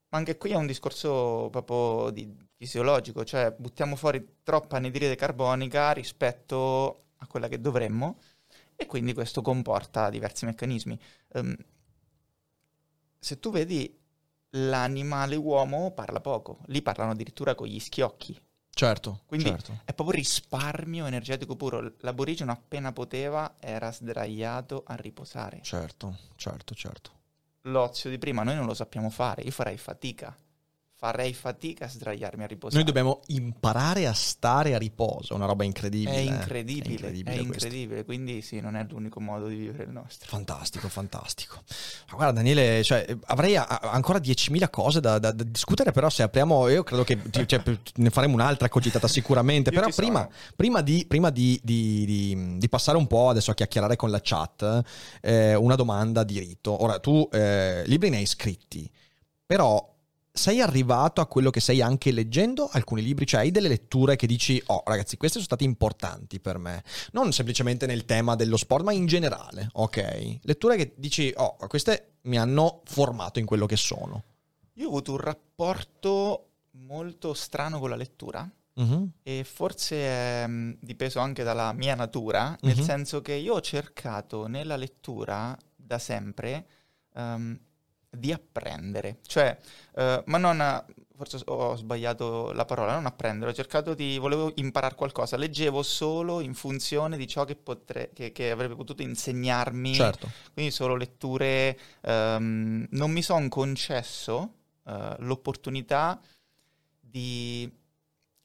Ma anche qui è un discorso proprio di fisiologico, cioè buttiamo fuori troppa anidride carbonica rispetto a quella che dovremmo e quindi questo comporta diversi meccanismi. Um, se tu vedi l'animale uomo parla poco, lì parlano addirittura con gli schiocchi. Certo, Quindi certo. è proprio risparmio energetico puro. L'aborigeno appena poteva era sdraiato a riposare. Certo, certo, certo. L'ozio di prima noi non lo sappiamo fare, io farei fatica farei fatica a sdraiarmi a riposare. Noi dobbiamo imparare a stare a riposo, una roba incredibile. È eh. incredibile, È incredibile. è incredibile, quindi sì, non è l'unico modo di vivere il nostro. Fantastico, fantastico. Ma guarda Daniele, cioè, avrei a- ancora 10.000 cose da, da- da discutere, però se apriamo, io credo che cioè, ne faremo un'altra cogitata sicuramente, però prima, prima di, prima di- di- di- di passare un po' adesso a chiacchierare con la chat, eh, una domanda di rito. Ora, tu eh, libri ne hai scritti, però sei arrivato a quello che sei anche leggendo alcuni libri, cioè hai delle letture che dici, oh ragazzi, queste sono state importanti per me, non semplicemente nel tema dello sport, ma in generale, ok? Letture che dici, oh, queste mi hanno formato in quello che sono. Io ho avuto un rapporto molto strano con la lettura Mhm. e forse è mh, dipeso anche dalla mia natura, nel Mhm. senso che io ho cercato nella lettura da sempre ehm, di apprendere, cioè, eh, ma non, forse ho sbagliato la parola, non apprendere, ho cercato di, volevo imparare qualcosa, leggevo solo in funzione di ciò che, potre- che, che avrebbe potuto insegnarmi, Certo. quindi solo letture, ehm, non mi sono concesso eh, l'opportunità di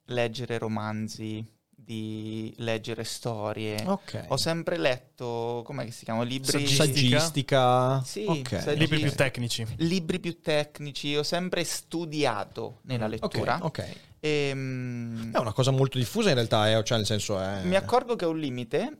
leggere romanzi, di leggere storie. Ok. Ho sempre letto, com'è che si chiamano? Libri, Saggistica. Sì, ok. saggistica. Libri più tecnici. libri più tecnici, ho sempre studiato nella lettura. Ok, ok. E, mm, È una cosa molto diffusa in realtà, eh, cioè nel senso è... Mi accorgo che ho un limite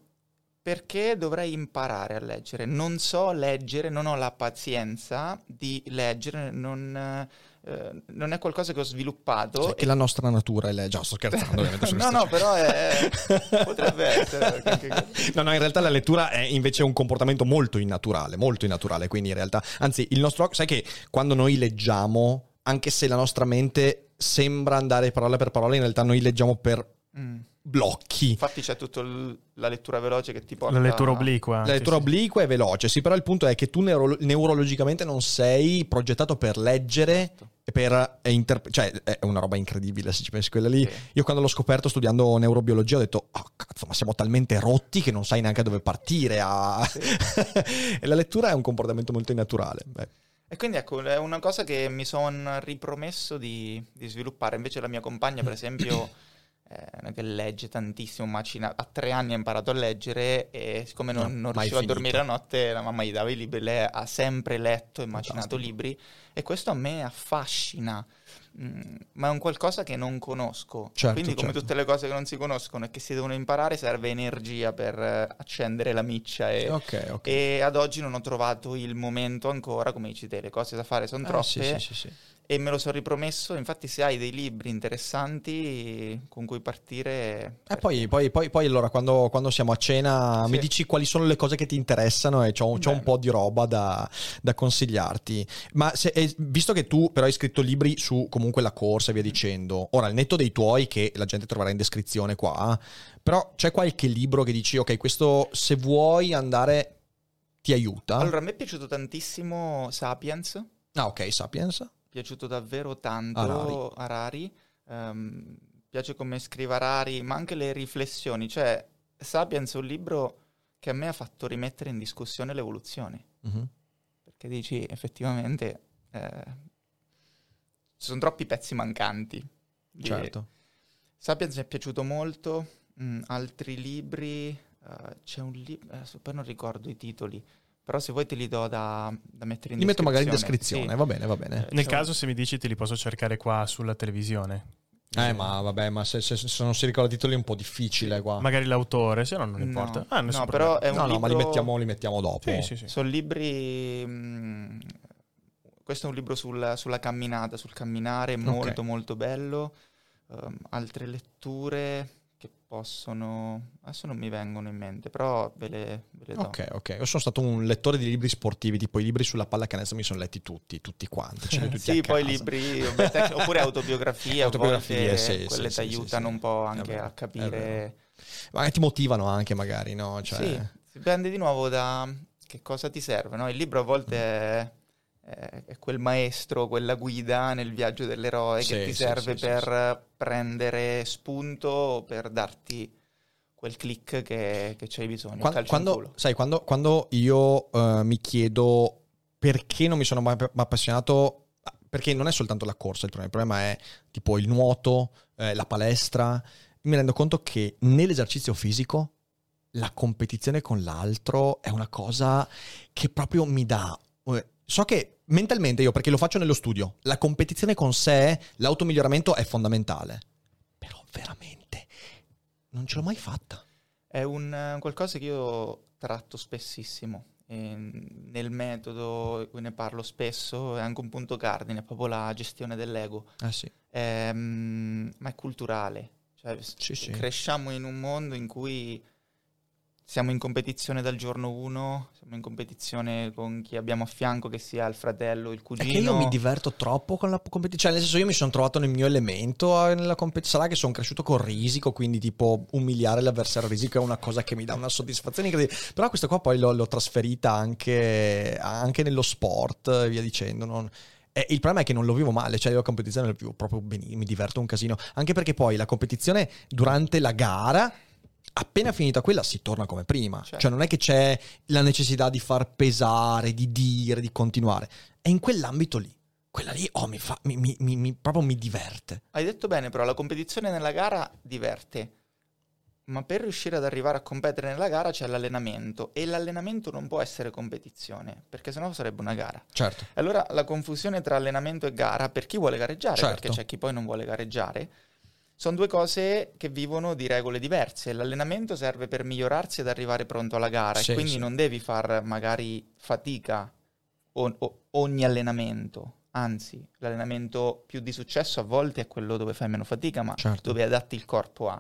perché dovrei imparare a leggere. Non so leggere, non ho la pazienza di leggere, non, eh, non è qualcosa che ho sviluppato. Cioè, che la nostra natura è legge. sto scherzando ovviamente <laughs> no, no, però è- <laughs> potrebbe essere. perché No, no, in realtà la lettura è invece un comportamento molto innaturale, molto innaturale, quindi in realtà, anzi, il nostro sai che quando noi leggiamo, anche se la nostra mente sembra andare parola per parola, in realtà noi leggiamo per Mm. Blocchi. Infatti c'è tutta la lettura veloce che ti porta... La lettura obliqua. La sì, lettura sì. obliqua è veloce, sì, però il punto è che tu neuro- neurologicamente non sei progettato per leggere Esatto. e per eh, interpre- cioè è una roba incredibile se ci pensi quella lì. Sì. Io quando l'ho scoperto studiando neurobiologia ho detto "Oh cazzo, ma siamo talmente rotti che non sai neanche dove partire a... <laughs> e la lettura è un comportamento molto innaturale. Beh, E quindi ecco, è una cosa che mi sono ripromesso di, di sviluppare. Invece la mia compagna, per esempio, non è che legge tantissimo, macina, a tre anni ha imparato a leggere e siccome non, No, non riusciva a dormire la notte, la mamma gli dava i libri, lei ha sempre letto e macinato libri e questo a me affascina. Mm, ma è un qualcosa che non conosco. Certo, Quindi, come certo. tutte le cose che non si conoscono e che si devono imparare, serve energia per eh, accendere la miccia e, ok, ok. e ad oggi non ho trovato il momento ancora, come dici te, le cose da fare sono Ah, troppe sì, sì, sì, sì. E me lo sono ripromesso. Infatti, se hai dei libri interessanti con cui partire... E poi, poi, poi, poi allora quando, quando siamo a cena Sì. mi dici quali sono le cose che ti interessano e c'ho, c'ho un po' di roba da, da consigliarti. Ma se- eh, visto che tu però hai scritto libri su comunque la corsa e via dicendo, ora al netto dei tuoi che la gente troverà in descrizione qua, però c'è qualche libro che dici ok questo se vuoi andare ti aiuta? Allora, a me è piaciuto tantissimo Sapiens, ah ok, Sapiens. Piaciuto davvero tanto Harari. Harari. Ehm, piace come scrive Harari, ma anche le riflessioni. Cioè, Sapiens è un libro che a me ha fatto rimettere in discussione l'evoluzione. Mhm. Perché dici, effettivamente, eh, ci sono troppi pezzi mancanti. Certo. Sapiens mi è piaciuto molto, mm, altri libri, eh, c'è un libro, adesso poi non ricordo i titoli, però se vuoi te li do da, da mettere in Li metto magari in descrizione. descrizione, va bene, va bene. Eh, Nel c'è caso, se mi dici, te li posso cercare qua sulla televisione. Eh ma vabbè, ma se, se- se non si ricorda i titoli è un po' difficile qua. Magari l'autore, se no non No, importa. Ah, nessun no, però è un no, no, ma li libro- mettiamo, li mettiamo dopo. Sì, sì, sì. Sono libri mm, questo è un libro sul- sulla camminata, sul camminare, molto molto bello. Um, altre letture possono... adesso non mi vengono in mente, però ve le, ve le do. Ok, ok. Io sono stato un lettore di libri sportivi, tipo i libri sulla pallacanestro mi sono letti tutti, tutti quanti. ho tutti <laughs> Sì, poi casa. libri, oppure autobiografie, <laughs> Autobiografie, volte sì, quelle sì, ti aiutano sì. un po' anche vero, a capire... Magari ti motivano anche, magari, no? Cioè, Sì, dipende di nuovo da che cosa ti serve, no? Il libro a volte è, è- è quel maestro, quella guida nel viaggio dell'eroe Sì, che ti serve sì, sì, per prendere spunto, per darti quel click che, che c'hai bisogno. Quando, culo. sai, quando, quando io eh, mi chiedo perché non mi sono mai appassionato, perché non è soltanto la corsa il problema, il problema è tipo il nuoto, eh, la palestra, mi rendo conto che nell'esercizio fisico la competizione con l'altro è una cosa che proprio mi dà... eh, So che mentalmente io, perché lo faccio nello studio, la competizione con sé, l'automiglioramento è fondamentale, però veramente non ce l'ho mai fatta. È un qualcosa che io tratto spessissimo. e nel metodo ne parlo spesso, è anche un punto cardine, è proprio la gestione dell'ego. Eh sì. Ehm, ma è culturale. Cioè, sì. Cresciamo in un mondo in cui siamo in competizione dal giorno uno, siamo in competizione con chi abbiamo a fianco, che sia il fratello, il È cugino. che io mi diverto troppo con la competizione. Cioè, nel senso, io mi sono trovato nel mio elemento nella competizione. Sarà che sono cresciuto col risico, quindi tipo umiliare l'avversario risico è una cosa che mi dà una soddisfazione incredibile. Però questa qua poi l'ho, l'ho trasferita anche, anche nello sport e via dicendo. non- e il problema è che non lo vivo male, cioè io la competizione la vivo proprio benissimo, mi diverto un casino. Anche perché poi la competizione durante la gara, appena finita quella, si torna come prima. Certo. Cioè non è che c'è la necessità di far pesare, di dire, di continuare. È in quell'ambito lì. Quella lì, oh, mi fa, mi, mi- mi- proprio mi diverte. Hai detto bene, però la competizione nella gara diverte. Ma per riuscire ad arrivare a competere nella gara c'è l'allenamento e l'allenamento non può essere competizione, perché sennò sarebbe una gara. Certo. Allora la confusione tra allenamento e gara, per chi vuole gareggiare, Certo. perché c'è chi poi non vuole gareggiare, sono due cose che vivono di regole diverse. L'allenamento serve per migliorarsi ed arrivare pronto alla gara, Sì, e quindi sì. non devi far magari fatica o- o- ogni allenamento. Anzi, l'allenamento più di successo a volte è quello dove fai meno fatica, ma Certo. dove adatti il corpo a.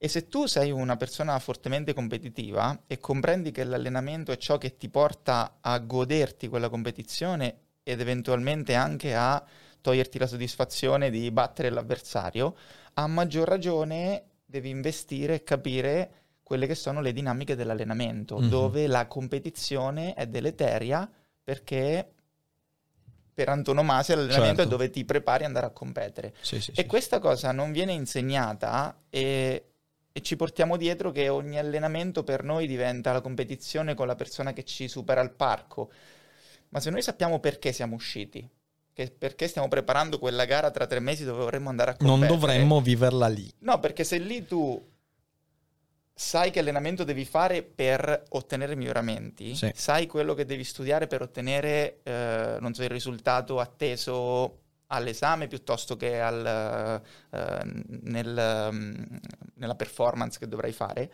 E se tu sei una persona fortemente competitiva e comprendi che l'allenamento è ciò che ti porta a goderti quella competizione ed eventualmente anche a toglierti la soddisfazione di battere l'avversario, a maggior ragione devi investire e capire quelle che sono le dinamiche dell'allenamento, Mhm. dove la competizione è deleteria perché per antonomasia l'allenamento Certo. è dove ti prepari ad andare a competere. Sì, sì, E questa cosa non viene insegnata e, e ci portiamo dietro che ogni allenamento per noi diventa la competizione con la persona che ci supera al parco. Ma se noi sappiamo perché siamo usciti, perché stiamo preparando quella gara tra tre mesi dove vorremmo andare a Non competere. dovremmo viverla lì. No, perché se lì tu sai che allenamento devi fare per ottenere miglioramenti, Sì. sai quello che devi studiare per ottenere, eh, non so, il risultato atteso all'esame piuttosto che al, eh, nel, mm, nella performance che dovrai fare,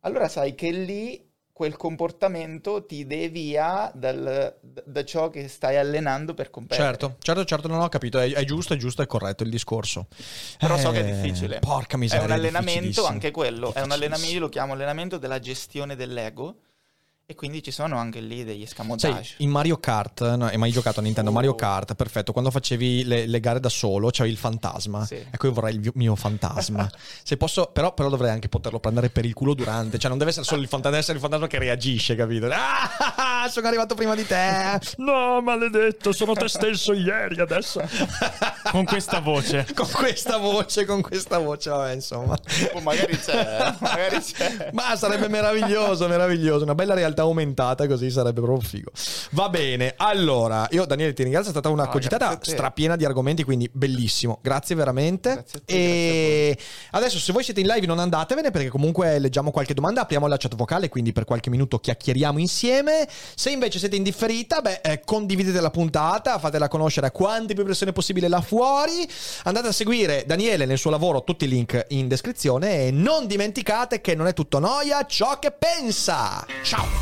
allora sai che lì quel comportamento ti devia dal- da, ciò che stai allenando per competere. Certo, certo, certo, non ho capito. È, è giusto, è giusto, è corretto il discorso. Però so che Eh, è difficile. Porca È miseria. un allenamento, anche quello, è un allenamento, io lo chiamo allenamento della gestione dell'ego e quindi ci sono anche lì degli Sai, scamotage. in Mario Kart, no, hai mai giocato a Nintendo Oh. Mario Kart? Perfetto, quando facevi le, le gare da solo c'avevi il fantasma. Sì. Ecco, io vorrei il mio- fantasma. <laughs> Se posso, però, però dovrei anche poterlo prendere per il culo durante. Cioè, non deve essere solo il fantasma, deve essere il fantasma che reagisce, capito? <laughs> Ah, sono arrivato prima di te. <laughs> No, maledetto, sono te stesso ieri adesso. Con questa voce. con questa voce, con questa voce, vabbè, insomma. Oh, magari c'è, magari c'è. Ma sarebbe meraviglioso, meraviglioso. Una bella realtà aumentata così sarebbe proprio figo. Va bene, allora, io Daniele ti ringrazio, è stata una No, cogitata grazie strapiena di argomenti, quindi bellissimo. Grazie veramente. Grazie te, e adesso se voi siete in live non andatevene perché comunque leggiamo qualche domanda, apriamo la chat vocale, quindi per qualche minuto chiacchieriamo insieme. Se invece siete in differita, beh, eh, condividete la puntata, fatela conoscere a quante più persone possibile là fuori. Andate a seguire Daniele nel suo lavoro, tutti i link in descrizione e non dimenticate che non è tutto noia ciò che pensa. Ciao!